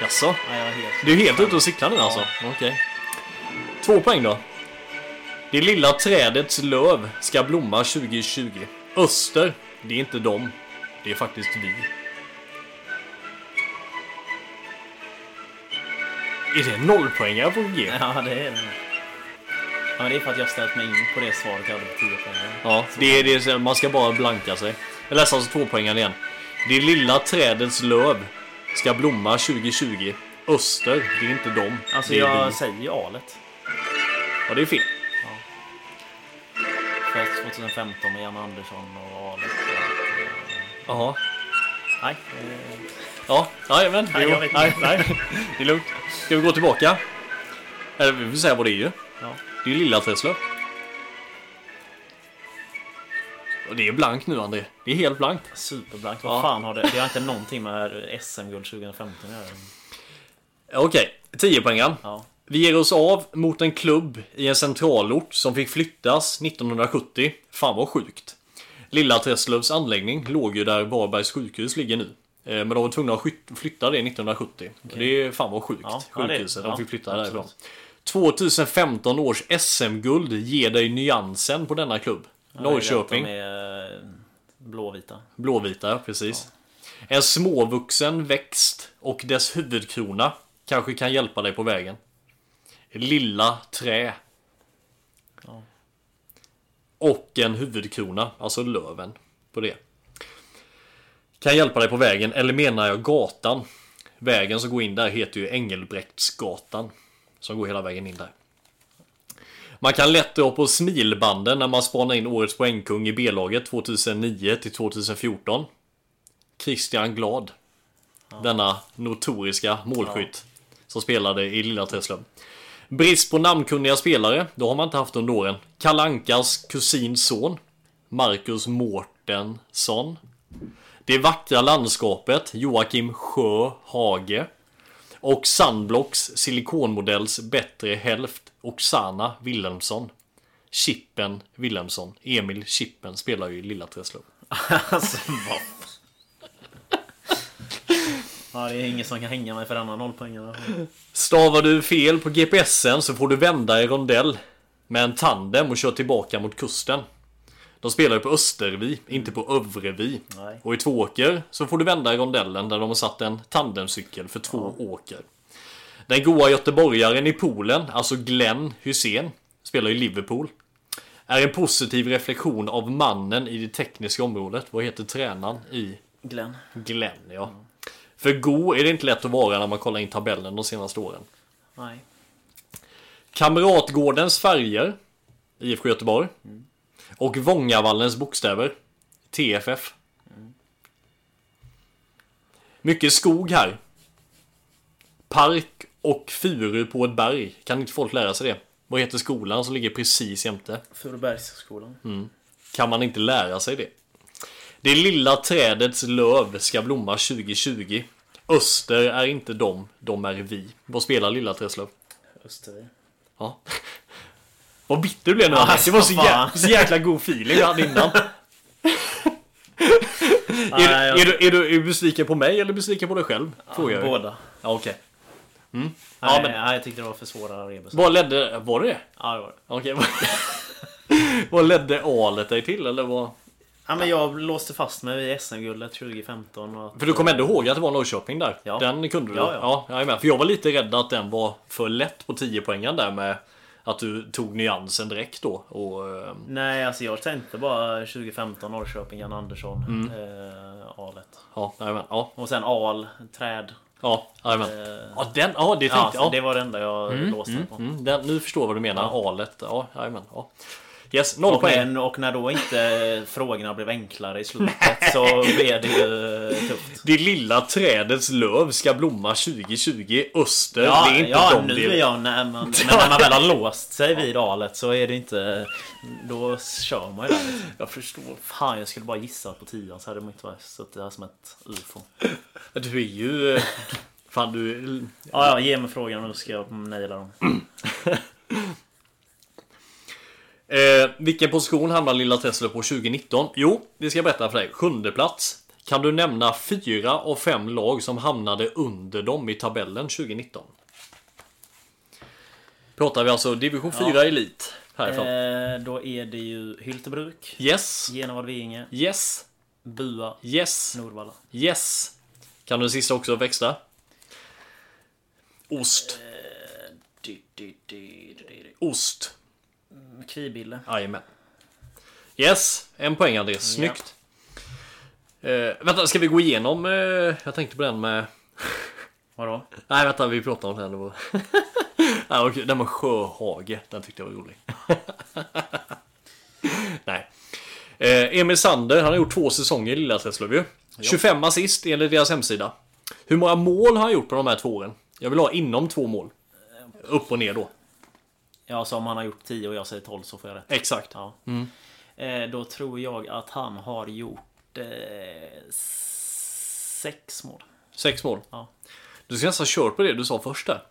Jaså? Nej. Du är helt ute och cyklar nu alltså? Okej. Två poäng då. Det lilla trädets löv ska blomma 2020. Öster, det är inte dem. Det är faktiskt vi. Är det nollpoängare på G? Ja, det är det. Ja, men det är för att jag har ställt mig in på det svaret jag hade på 10 poäng. Ja, det är det. Man ska bara blanka sig. Jag läser alltså två poängen igen. Det lilla trädets löv ska blomma 2020. Öster, det är inte dem. Alltså det är jag vi. säger alet. Ja, det är fel. För 2015 med Jan Andersson och alet. Jaha. Nej. Ja, nej men. Nej, jag vet nej, nej. Det är lugnt. Ska vi gå tillbaka? Eller vi får säga vad det är ju. Ja. Det är ju Lilla Träslöv. Och det är blankt nu André. Det är helt blankt. Superblankt. Ja. Vad fan har det? Det har inte någonting med SM-guld 2015 att göra. Okej, 10 poängen. Ja. Vi ger oss av mot en klubb i en centralort som fick flyttas 1970. Fan vad sjukt. Lilla Träslövs anläggning låg ju där Varbergs sjukhus ligger nu. Eh, Men de var tvungna att flytta det 1970. Det är fan vad sjukt. Ja, ja, Sjukhuset. ja, de fick flytta absolut. därifrån. 2015 års SM-guld ger dig nyansen på denna klubb. Norrköping. De är eh, blåvita. Blåvita, precis. En småvuxen växt och dess huvudkrona kanske kan hjälpa dig på vägen. Lilla trä. Ja. Och en huvudkrona, alltså löven på det. Kan hjälpa dig på vägen, eller menar jag gatan? Vägen som går in där heter ju Engelbrektsgatan. Som går hela vägen in där. Man kan lätt dra på smilbanden när man spanar in årets poängkung i B-laget 2009 till 2014. Christian Glad. Denna notoriska målskytt. Som spelade i Lilla Träslöv. Brist på namnkunniga spelare, då har man inte haft under åren. Kalankas kusins son. Marcus Mårtensson. Det vackra landskapet, Joakim Sjö Hage. Och Sunblocks silikonmodells bättre hälft, Oksana Wilhelmsson. Chippen Wilhelmsson. Emil Chippen spelar ju i Lilla Träslöv. <laughs> alltså, vad... Ja, det är ingen som kan hänga mig för denna nollpoängare. Stavar du fel på GPSen så får du vända i rondell med en tandem och köra tillbaka mot kusten. De spelar ju på Östervi, inte på Övrevi. Nej. Och i Tvååker så får du vända i rondellen där de har satt en tandemcykel för två åker. Den goa göteborgaren i poolen, alltså Glenn Hussein, spelar i Liverpool. Är en positiv reflektion av mannen i det tekniska området. Vad heter tränaren i Glenn. Glenn? Ja. För go är det inte lätt att vara när man kollar in tabellen de senaste åren. Nej. Kamratgårdens färger IFK Göteborg Och Vångavallens bokstäver TFF Mycket skog här Park och furu på ett berg Kan inte folk lära sig det? Vad heter skolan som ligger precis jämte? Furubergsskolan. Kan man inte lära sig det? Det lilla trädets löv ska blomma 2020 Öster är inte de, de är vi Vad spelar Lilla Träslöv? Östervi. Ja. <laughs> Vad bitter du blev nu Ja. Det var så, jä- så jäkla god feeling du hade innan. <laughs> Är, jag- är, du, är, du, är du besviken på mig eller besviken på dig själv? Jag. Båda. Ja, okej. Mm. Nej, Ja, men nej, jag tyckte det var för svåra rebus. vad ledde... Var det? Ja, det var det. Okej. vad- <laughs> ledde alet dig till eller vad? Ja, men jag låste fast mig vid SM-guldet 2015. Och att, För du kommer ändå ihåg att det var Norrköping där? Ja. Den kunde du? Ja, ja. ja. För jag var lite rädd att den var för lätt på 10 poängen där med att du tog nyansen direkt då. Och, eh, Nej, alltså jag tänkte bara 2015 Norrköping, Jan Andersson, Mm. eh, Alet. ja, jajamän, ja, Och sen Al, Träd. Ja, jajamän. Eh, Ja, den, ja, det ja, tänkte jag. Det var det enda jag låste mig på. Mm, den, nu förstår jag vad du menar. Alet. Ja, jajamän. Ja. Yes, noll Och, poäng. när, och när då inte frågorna blev enklare i slutet så blev det ju tufft. Det lilla trädets löv ska blomma 2020. Öster, Ja, det är inte ja de nu är jag när man, <laughs> men när man väl har låst sig vid alet så är det inte... Då kör man ju där. Jag förstår. Fan, jag skulle bara gissa på tian så hade man inte varit suttit här som ett ufo. Du är ju... eh, Fan du... Ja, ja, ge mig frågan och så ska jag naila dem. <clears throat> Eh, vilken position hamnar Lilla Tesla på 2019? Jo, det ska jag berätta för dig. Sjunde plats. Kan du nämna fyra av fem lag som hamnade under dem i tabellen 2019? Pratar vi alltså division 4 elit härifrån? Eh, då är det ju Hyltebruk, Yes, Genevad Vinge, yes, Bua, yes, Nordvalla. yes. Kan du den sista också växla? Ost, du, du, du, du. ost. Kvibille. Jajamän. Yes, en poäng Andreas. Snyggt. Eh, vänta, ska vi gå igenom? Eh, jag tänkte på den med... <laughs> Vadå? Nej, vänta, vi pratar om den. Var... <laughs> ja, okej, den med Sjöhage. Den tyckte jag var rolig. <laughs> Nej. Eh, Emil Sander, han har gjort två säsonger i Lilla Träslöv ju. 25 assist enligt deras hemsida. Hur många mål har han gjort på de här två åren? Jag vill ha inom två mål. Upp och ner då. Ja, så om han har gjort 10 och jag säger 12 så får jag rätt. Exakt. Ja. Eh, då tror jag att han har gjort eh, sex mål. Sex mål. Ja. Du ska nästan kört på det du sa först där.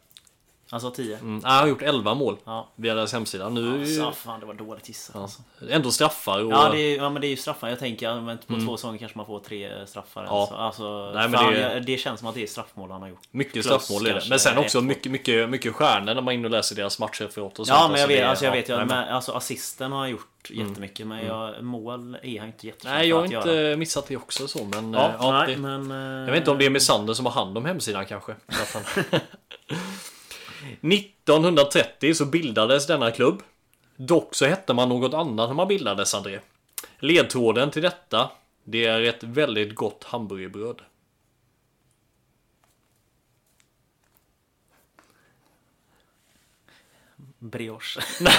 Alltså 10. Mm. Han har gjort 11 mål Ja. via deras hemsida. Nu Alltså, fan, det var dåligt gissat. ja. Alltså. ändå straffar och... Ja, det är, ja men det är ju straffar. Jag tänker att på två säsonger kanske man får tre straffar. Mm. Ja. Alltså, alltså, Nej, men det- det... det känns som att det är straffmål han har gjort. Mycket Plus straffmål är det. Men sen också mycket, mycket, mycket stjärnor när man är inne och läser deras matchreferat och sånt. Ja men jag vet, det- alltså, jag ja, vet att men- alltså, assisten har han gjort jättemycket men jag, mål är han inte jättekänd Nej, jag har inte göra. missat det också så men... Ja, eh, ja, nej, det, men... eh, Jag vet inte om det är med Sander som har hand om hemsidan kanske. <laughs> <laughs> Att han... 1930 så bildades denna klubb. Dock så hette man något annat när man bildades André. Ledtråden till detta, det är ett väldigt gott hamburgerbröd. Brioche. <laughs>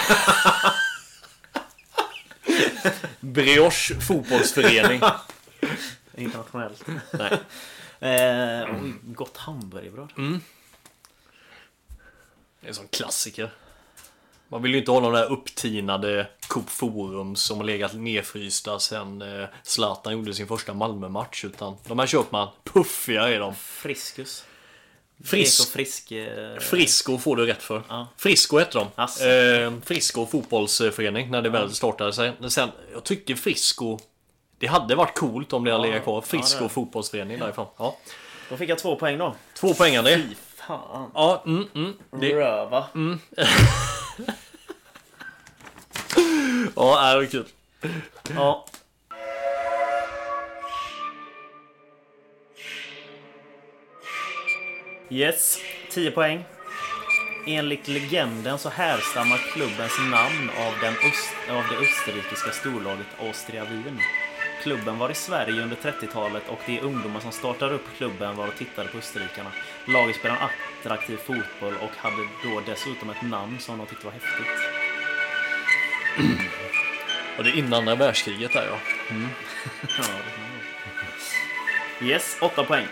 Brioche fotbollsförening. <laughs> Internationellt. Nej. eh, oj, gott hamburgerbröd. Mm. Det är en sån klassiker. Man vill ju inte ha de där upptinade Coop Forum som har legat nedfrysta sen eh, Zlatan gjorde sin första Malmö-match. Utan de här köper man. Puffiga är de. Friskus. Fris- Eko frisk... eh, Frisco får du rätt för. Ja. Frisco hette de. Eh, Frisco fotbollsförening när det väl startade sig. Men Sen, jag tycker Frisco Det hade varit coolt om det hade legat kvar. Frisco ja, fotbollsförening därifrån. Ja. Då fick jag två poäng då. Två poäng det. Fan. Ja, mm, mm. Det, Röva. <laughs> ja, det är kul. Ja. Yes, 10 poäng. Enligt legenden så härstammar klubbens namn av, den öst, av det österrikiska storlaget Austria Wien. Klubben var i Sverige under 30-talet och de ungdomar som startade upp klubben var och tittade på österrikarna. Laget spelade attraktiv fotboll och hade då dessutom ett namn som de tyckte var häftigt. <clears throat> Och det är innan andra världskriget där ja. Vara. Yes, 8 poäng.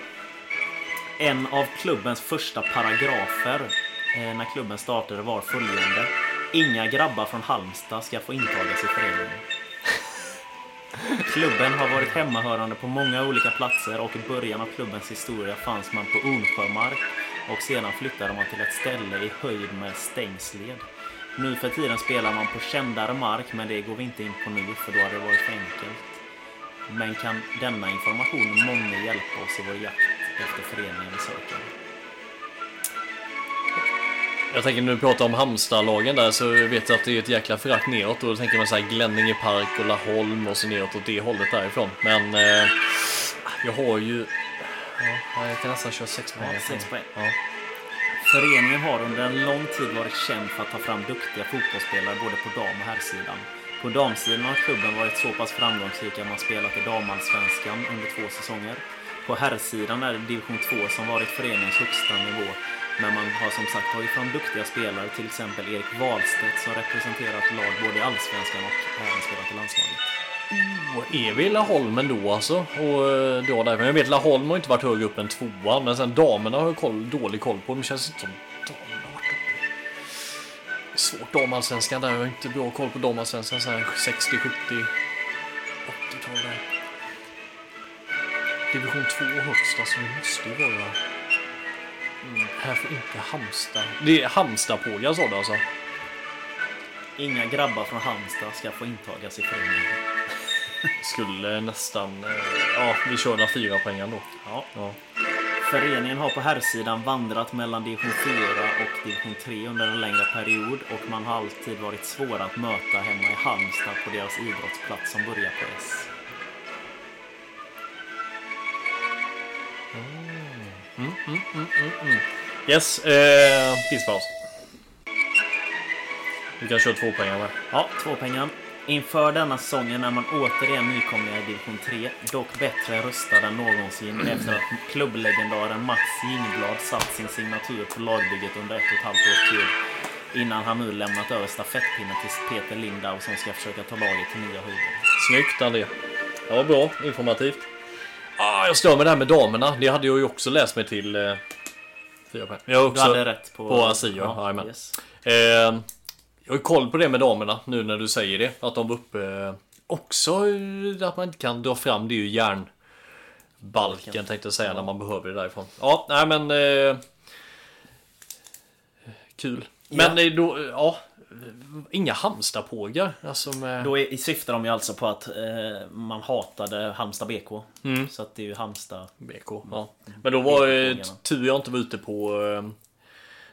En av klubbens första paragrafer eh, när klubben startade var följande. Inga grabbar från Halmstad ska få intagas i föreningen. Klubben har varit hemmahörande på många olika platser och i början av klubbens historia fanns man på Ornsjömark och sedan flyttade man till ett ställe i höjd med Stängsled. Nu för tiden spelar man på kändare mark men det går vi inte in på nu för då hade det varit för enkelt. Men kan denna information många hjälpa oss i vår jakt efter föreningen vi söker? Jag tänker när du pratar om Halmstad-lagen där så vet jag att det är ett jäkla förakt neråt. Och då tänker man så här Glänninge Park och Laholm och så neråt åt det hållet därifrån. Men eh, jag har ju... Ja, jag kan nästan köra sex poäng. Ja, sex poäng. Ja. Föreningen har under en lång tid varit känd för att ta fram duktiga fotbollsspelare både på dam och herrsidan. På damsidan har klubben varit så pass framgångsrik att man spelat i damallsvenskan under två säsonger. På herrsidan är det division 2 som varit föreningens högsta nivå. Men man har som sagt tagit fram duktiga spelare, till exempel Erik Wahlstedt som representerat lag både i allsvenskan och även spelat i landslaget. Och är vi i Laholm ändå alltså? Och eh, då där. Men jag vet Laholm har inte varit högre upp än tvåan. Men sen damerna har jag koll, dålig koll på. Det känns inte som damerna har varit uppe. Det är svårt damallsvenskan där. Jag har inte bra koll på damallsvenskan så här 60, 70, 80-tal där. Division 2 högst alltså. Det måste ju vara... Mm, här får inte Halmstad. Det är Halmstad-pågar sa du alltså? Inga grabbar från Halmstad ska få intagas i föreningen. <laughs> Skulle nästan... eh, Ja, vi kör den fyra poängen då. Ja. Ja. Föreningen har på herrsidan vandrat mellan division 4 och division 3 under en längre period och man har alltid varit svåra att möta hemma i Halmstad på deras idrottsplats som börjar på S. Yes, eh, pisspaus. Du kan köra två poäng med. Ja, två pengar. Inför denna säsongen är man återigen nykomlingar i division 3, dock bättre rustad än någonsin efter att klubblegendaren Max Jingblad satt sin signatur på lagbygget under ett och ett halvt års tid. Innan han nu lämnat över stafettpinnen till Peter Lindau som ska försöka ta laget till nya höjder. Snyggt André. Det var bra, informativt. Ah, jag stör mig där med damerna. Det hade jag ju också läst mig till. Eh. Jag har Du också, hade rätt på... På Asio, jajamän. yes. Eh, jag har koll på det med damerna nu när du säger det. Att de var uppe. Eh, också eh, att man inte kan dra fram det är ju järnbalken tänkte jag säga när man behöver det därifrån. Ja, nej men. Eh, kul. Men eh, då, ja. Inga Halmstadpågar. Alltså med... Då är, syftar de ju alltså på att eh, man hatade Halmstad BK. Mm. Så att det är ju Halmstad... BK. Ja. Men då var BK-fångarna. tur jag inte var ute på eh,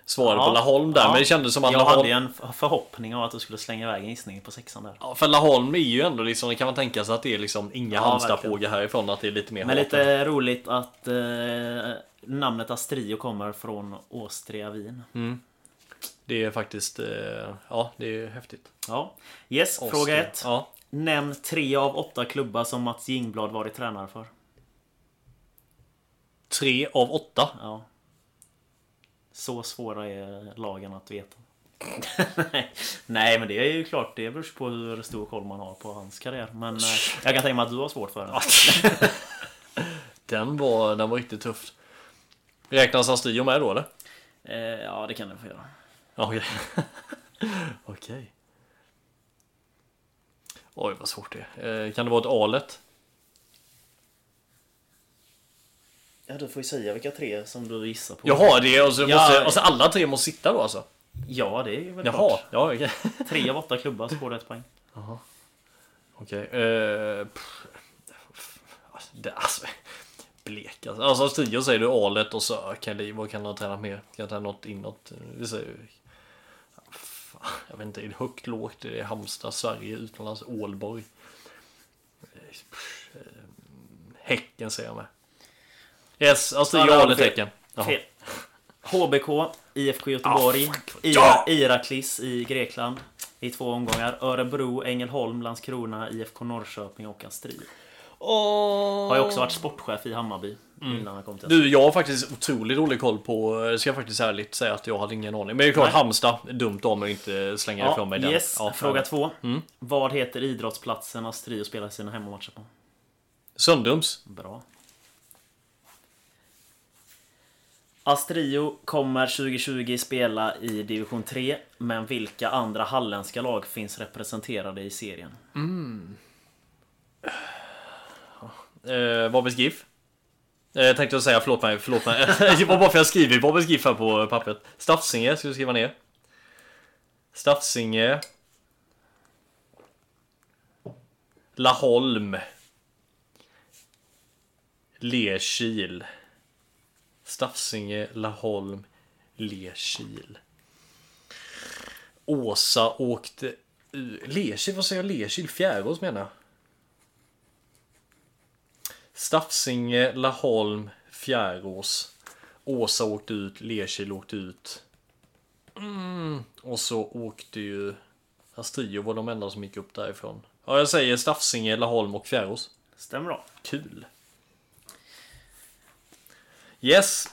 svaret Ja, på Laholm där. ja. Men det kändes som att Jag Laholm... hade ju en förhoppning om att du skulle slänga iväg en gissning på sexan där. Ja, för Laholm är ju ändå liksom, det kan man tänka sig att det är liksom inga Ja, Halmstadpågar härifrån. Att det är lite mer Men lite roligt att eh, namnet Astrio kommer från Åstria Wien. Det är faktiskt, eh, ja det är häftigt. Ja. Yes, Austria. fråga ett. Ja. Nämn tre av åtta klubbar som Mats Jingblad varit tränare för. Tre av åtta. Ja. Så svåra är lagen att veta. <laughs> Nej. Nej, men det är ju klart. Det beror på hur stor koll man har på hans karriär. Men eh, jag kan tänka mig att du har svårt för det. <laughs> Den var, den var riktigt tuff. Räknas Astrio med då eller? Eh, ja, det kan du få göra. Ja, Okej. <laughs> Okej. Oj, vad svårt det är. Eh, Kan det vara ett alet? Ja, du får ju säga vilka tre som du gissar på. Jaha, det är alltså, Ja. måste, alltså alla tre måste sitta då alltså? Ja, det är väl Jaha, klart. ja okej. <laughs> Tre av åtta klubbar så får du ett poäng. Okej. eh, pff, alltså, det, alltså, blek alltså. Alltså Strio säger du alet och så kan det, vad kan han träna mer? Kan jag träna något inåt? Vi säger jag vet inte, är det högt, lågt? Det är Halmstad, Sverige, utomlands, Ålborg. Eh, Häcken säger jag med. Yes, alltså Ja, Strio, det var alet, fel. Häcken. Jaha. Fel. HBK, IFK Göteborg, Ja! Iraklis i Grekland i två omgångar. Örebro, Ängelholm, Landskrona, IFK Norrköping och Astrid. Har ju också varit sportchef i Hammarby innan han kom till Mm. Du, jag har faktiskt otroligt dålig koll på, det ska jag faktiskt ärligt säga att jag hade ingen aning. Men det är klart, Nej. Halmstad, dumt av mig att inte slänga ifrån mig den. yes. Ja, Fråga ja. två. Mm. Vad heter idrottsplatsen Astrid spelar sina hemmamatcher på? Söndrums. Bra. Astrio kommer 2020 spela i division 3, men vilka andra halländska lag finns representerade i serien? Eh, Varbergs GIF. Eh, jag tänkte jag säga, förlåt mig, förlåt mig. <laughs> det var bara för jag skriver Bobby's GIF här på pappret. Stafsinge ska vi skriva ner. Stafsinge. Laholm. Lerkil. Stafsinge, Laholm, Lerkil. Åsa åkte... ur- Lerkil, vad säger jag? Lerkil? Fjärås menar jag. Stafsinge, Laholm, Fjärås. Åsa åkte ut, Lerkil åkte ut. Mm. Och så åkte ju Astrio var de enda som gick upp därifrån. Ja, jag säger Stafsinge, Laholm och Fjärås. Stämmer bra. Kul. Yes.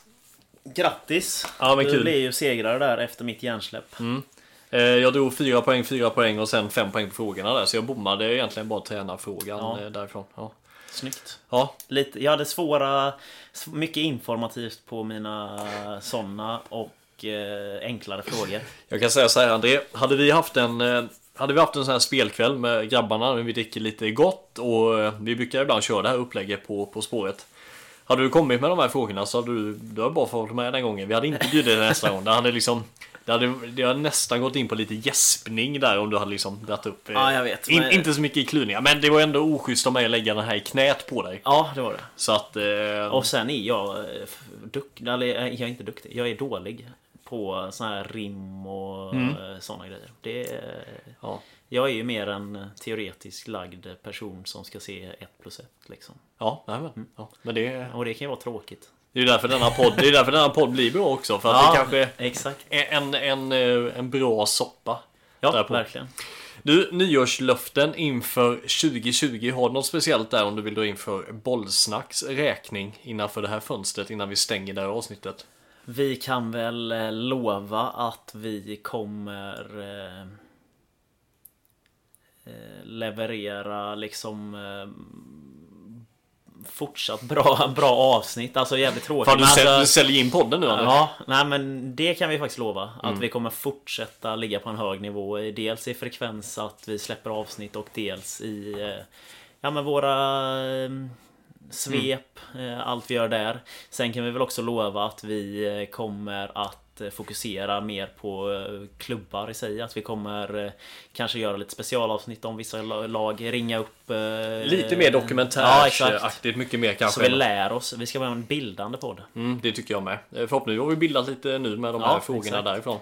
Grattis! Ja, men du kul. blev ju segrare där efter mitt hjärnsläpp. Eh, Jag drog fyra poäng, fyra poäng och sen fem poäng på frågorna där. Så jag bommade egentligen bara tränarfrågan Ja. eh, därifrån. Ja. Snyggt. ja, Lite, jag hade svåra, mycket informativt på mina sådana och eh, enklare frågor. jag kan säga så här André. Hade vi haft en eh, hade vi haft en sån här spelkväll med grabbarna när vi dricker lite gott och eh, vi brukar ibland köra det här upplägget på På spåret. Hade du kommit med de här frågorna så hade du, du hade bara fått med den gången. Vi hade inte bjudit dig nästa gång. Det hade liksom det hade, det hade nästan gått in på lite gäspning där om du hade liksom dragit upp. eh, Ja, jag vet, In, men- Inte så mycket i kluvningar, men det var ändå oschysst av mig att lägga den här i knät på dig. Ja, det var det. Så att... Eh, Och sen är jag eh, duktig, eller eh, jag är inte duktig, jag är dålig på såna här rim och Mm. såna grejer. Det, ja. Jag är ju mer en teoretisk lagd person som ska se ett plus ett liksom. Ja, nej, men, ja, men det, Och det kan ju vara tråkigt. Det är ju därför denna podd, det är därför denna podd blir bra också. För att Ja, det kanske exakt. är en, en, eh, en bra soppa. Ja, därpå. verkligen. Du, nyårslöften inför 2020. Har du något speciellt där om du vill dra in för bollsnacks räkning innanför det här fönstret innan vi stänger det här avsnittet? Vi kan väl eh, lova att vi kommer eh, leverera liksom fortsatt bra, <laughs> bra avsnitt. Alltså jävligt tråkigt. Fan, du, men alltså- du säljer in podden nu Anders. Ja, nej men det kan vi faktiskt lova. Att Mm. vi kommer fortsätta ligga på en hög nivå. Dels i frekvens att vi släpper avsnitt och dels i eh, ja, men våra eh, svep. eh, Allt vi gör där. Sen kan vi väl också lova att vi eh, kommer att eh, fokusera mer på eh, klubbar i sig. Att vi kommer eh, kanske göra lite specialavsnitt om vissa la- lag. Ringa upp... Lite mer Ja, dokumentärsaktigt, mycket mer kanske. Så vi lär oss. Vi ska vara en bildande podd. Mm, det tycker jag med. Förhoppningsvis har vi bildat lite nu med de Ja, här frågorna exakt. därifrån.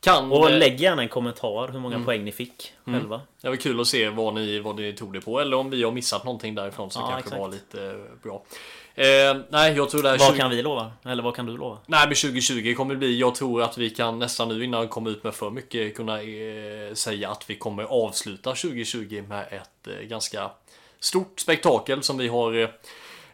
Kan, Och lägg gärna en kommentar hur många Mm. poäng ni fick Mm. själva. Det var kul att se vad ni, vad ni tog det på. Eller om vi har missat någonting därifrån som Ja, kanske exakt. var lite bra. Eh, nej, jag tror det här Vad 20 kan vi lova? Eller vad kan du lova? Nej, men 2020 kommer det bli. Jag tror att vi kan nästan nu innan vi kommer ut med för mycket kunna eh, säga att vi kommer avsluta 2020 med ett eh, ganska stort spektakel som vi har eh,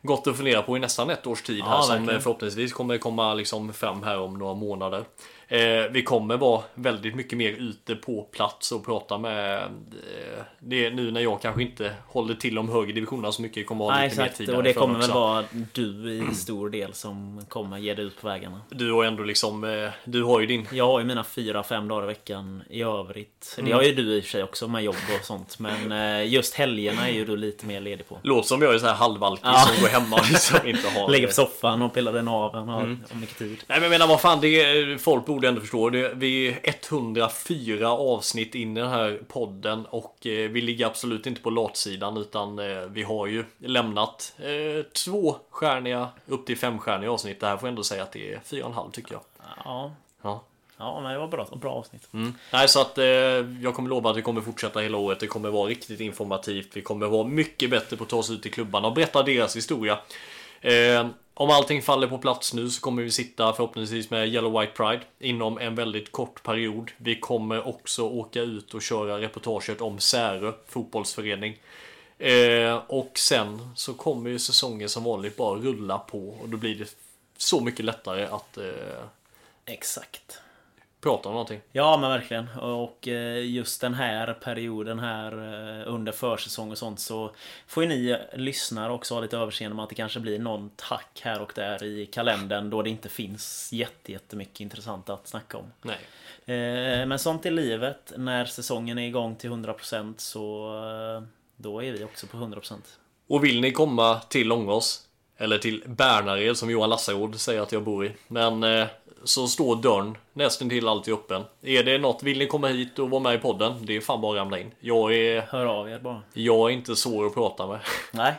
gått och funderat på i nästan ett års tid Ja, här som verkligen. eh, förhoppningsvis kommer komma liksom fram här om några månader. Eh, vi kommer vara väldigt mycket mer ute på plats och prata med eh, det nu när jag kanske inte håller till om högre divisionerna så mycket. kommer vara Nej, lite exakt. mer tid Och det kommer väl vara du i stor del som kommer ge dig ut på vägarna. Du har ändå liksom, eh, du har ju din Jag har ju mina fyra, fem dagar i veckan i övrigt. Det Mm. har ju du i och för sig också med jobb och sånt. Men just helgerna är ju du lite mer ledig på. Låter som jag är så här halvalkig Ja. som går hemma och <laughs> liksom inte har... Ligger på soffan och pillar den av och har, Mm. mycket tid. Nej men jag menar vad fan, det är, folk borde ändå förstå. Det, vi är 104 avsnitt in i den här podden och eh, vi ligger absolut inte på latsidan utan eh, vi har ju lämnat eh, två stjärniga upp till femstjärniga avsnitt. Det här får jag ändå säga att det är fyra och en halv tycker jag. Ja, Ja. ja men det var bra, bra avsnitt. Mm. Nej, så att eh, jag kommer lova att vi kommer fortsätta hela året. Det kommer vara riktigt informativt. Vi kommer vara mycket bättre på att ta oss ut i klubbarna och berätta deras historia. Eh, om allting faller på plats nu så kommer vi sitta förhoppningsvis med Yellow White Pride inom en väldigt kort period. Vi kommer också åka ut och köra reportaget om Särö fotbollsförening. Eh, och sen så kommer ju säsongen som vanligt bara rulla på och då blir det så mycket lättare att eh, Exakt prata om någonting. Ja men verkligen. Och eh, just den här perioden här eh, under försäsong och sånt så får ju ni lyssnare också ha lite överseende med att det kanske blir någon tack här och där i kalendern då det inte finns jätte- jättemycket intressant att snacka om. Nej. Eh, Men sånt är livet. När säsongen är igång till 100% så då är vi också på 100%. Och vill ni komma till Långås eller till Bärnared som Johan Lassaråd säger att jag bor i. Men så står dörren nästan till alltid öppen. Är det något, vill ni komma hit och vara med i podden? Det är fan bara att ramla in. Jag är, Hör av er bara. jag är inte svår att prata med. <laughs> Nej.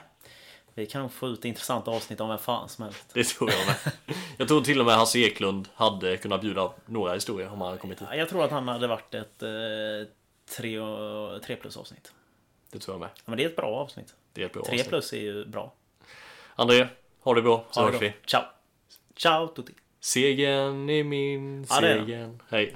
Vi kan få ut intressanta avsnitt om vem fan som helst. Det tror jag med. Jag tror till och med Hasse Eklund hade kunnat bjuda några historier om han hade kommit hit. Ja, Jag tror att han hade varit ett eh, tre, och- tre plus avsnitt. Det tror jag med. Ja, men det är ett bra avsnitt. Det är ett bra Tre avsnitt. plus är ju bra. André, ha det bra så hörs vi. Ciao! Ciao tutti! Segern är min, Ja, segern. Hej.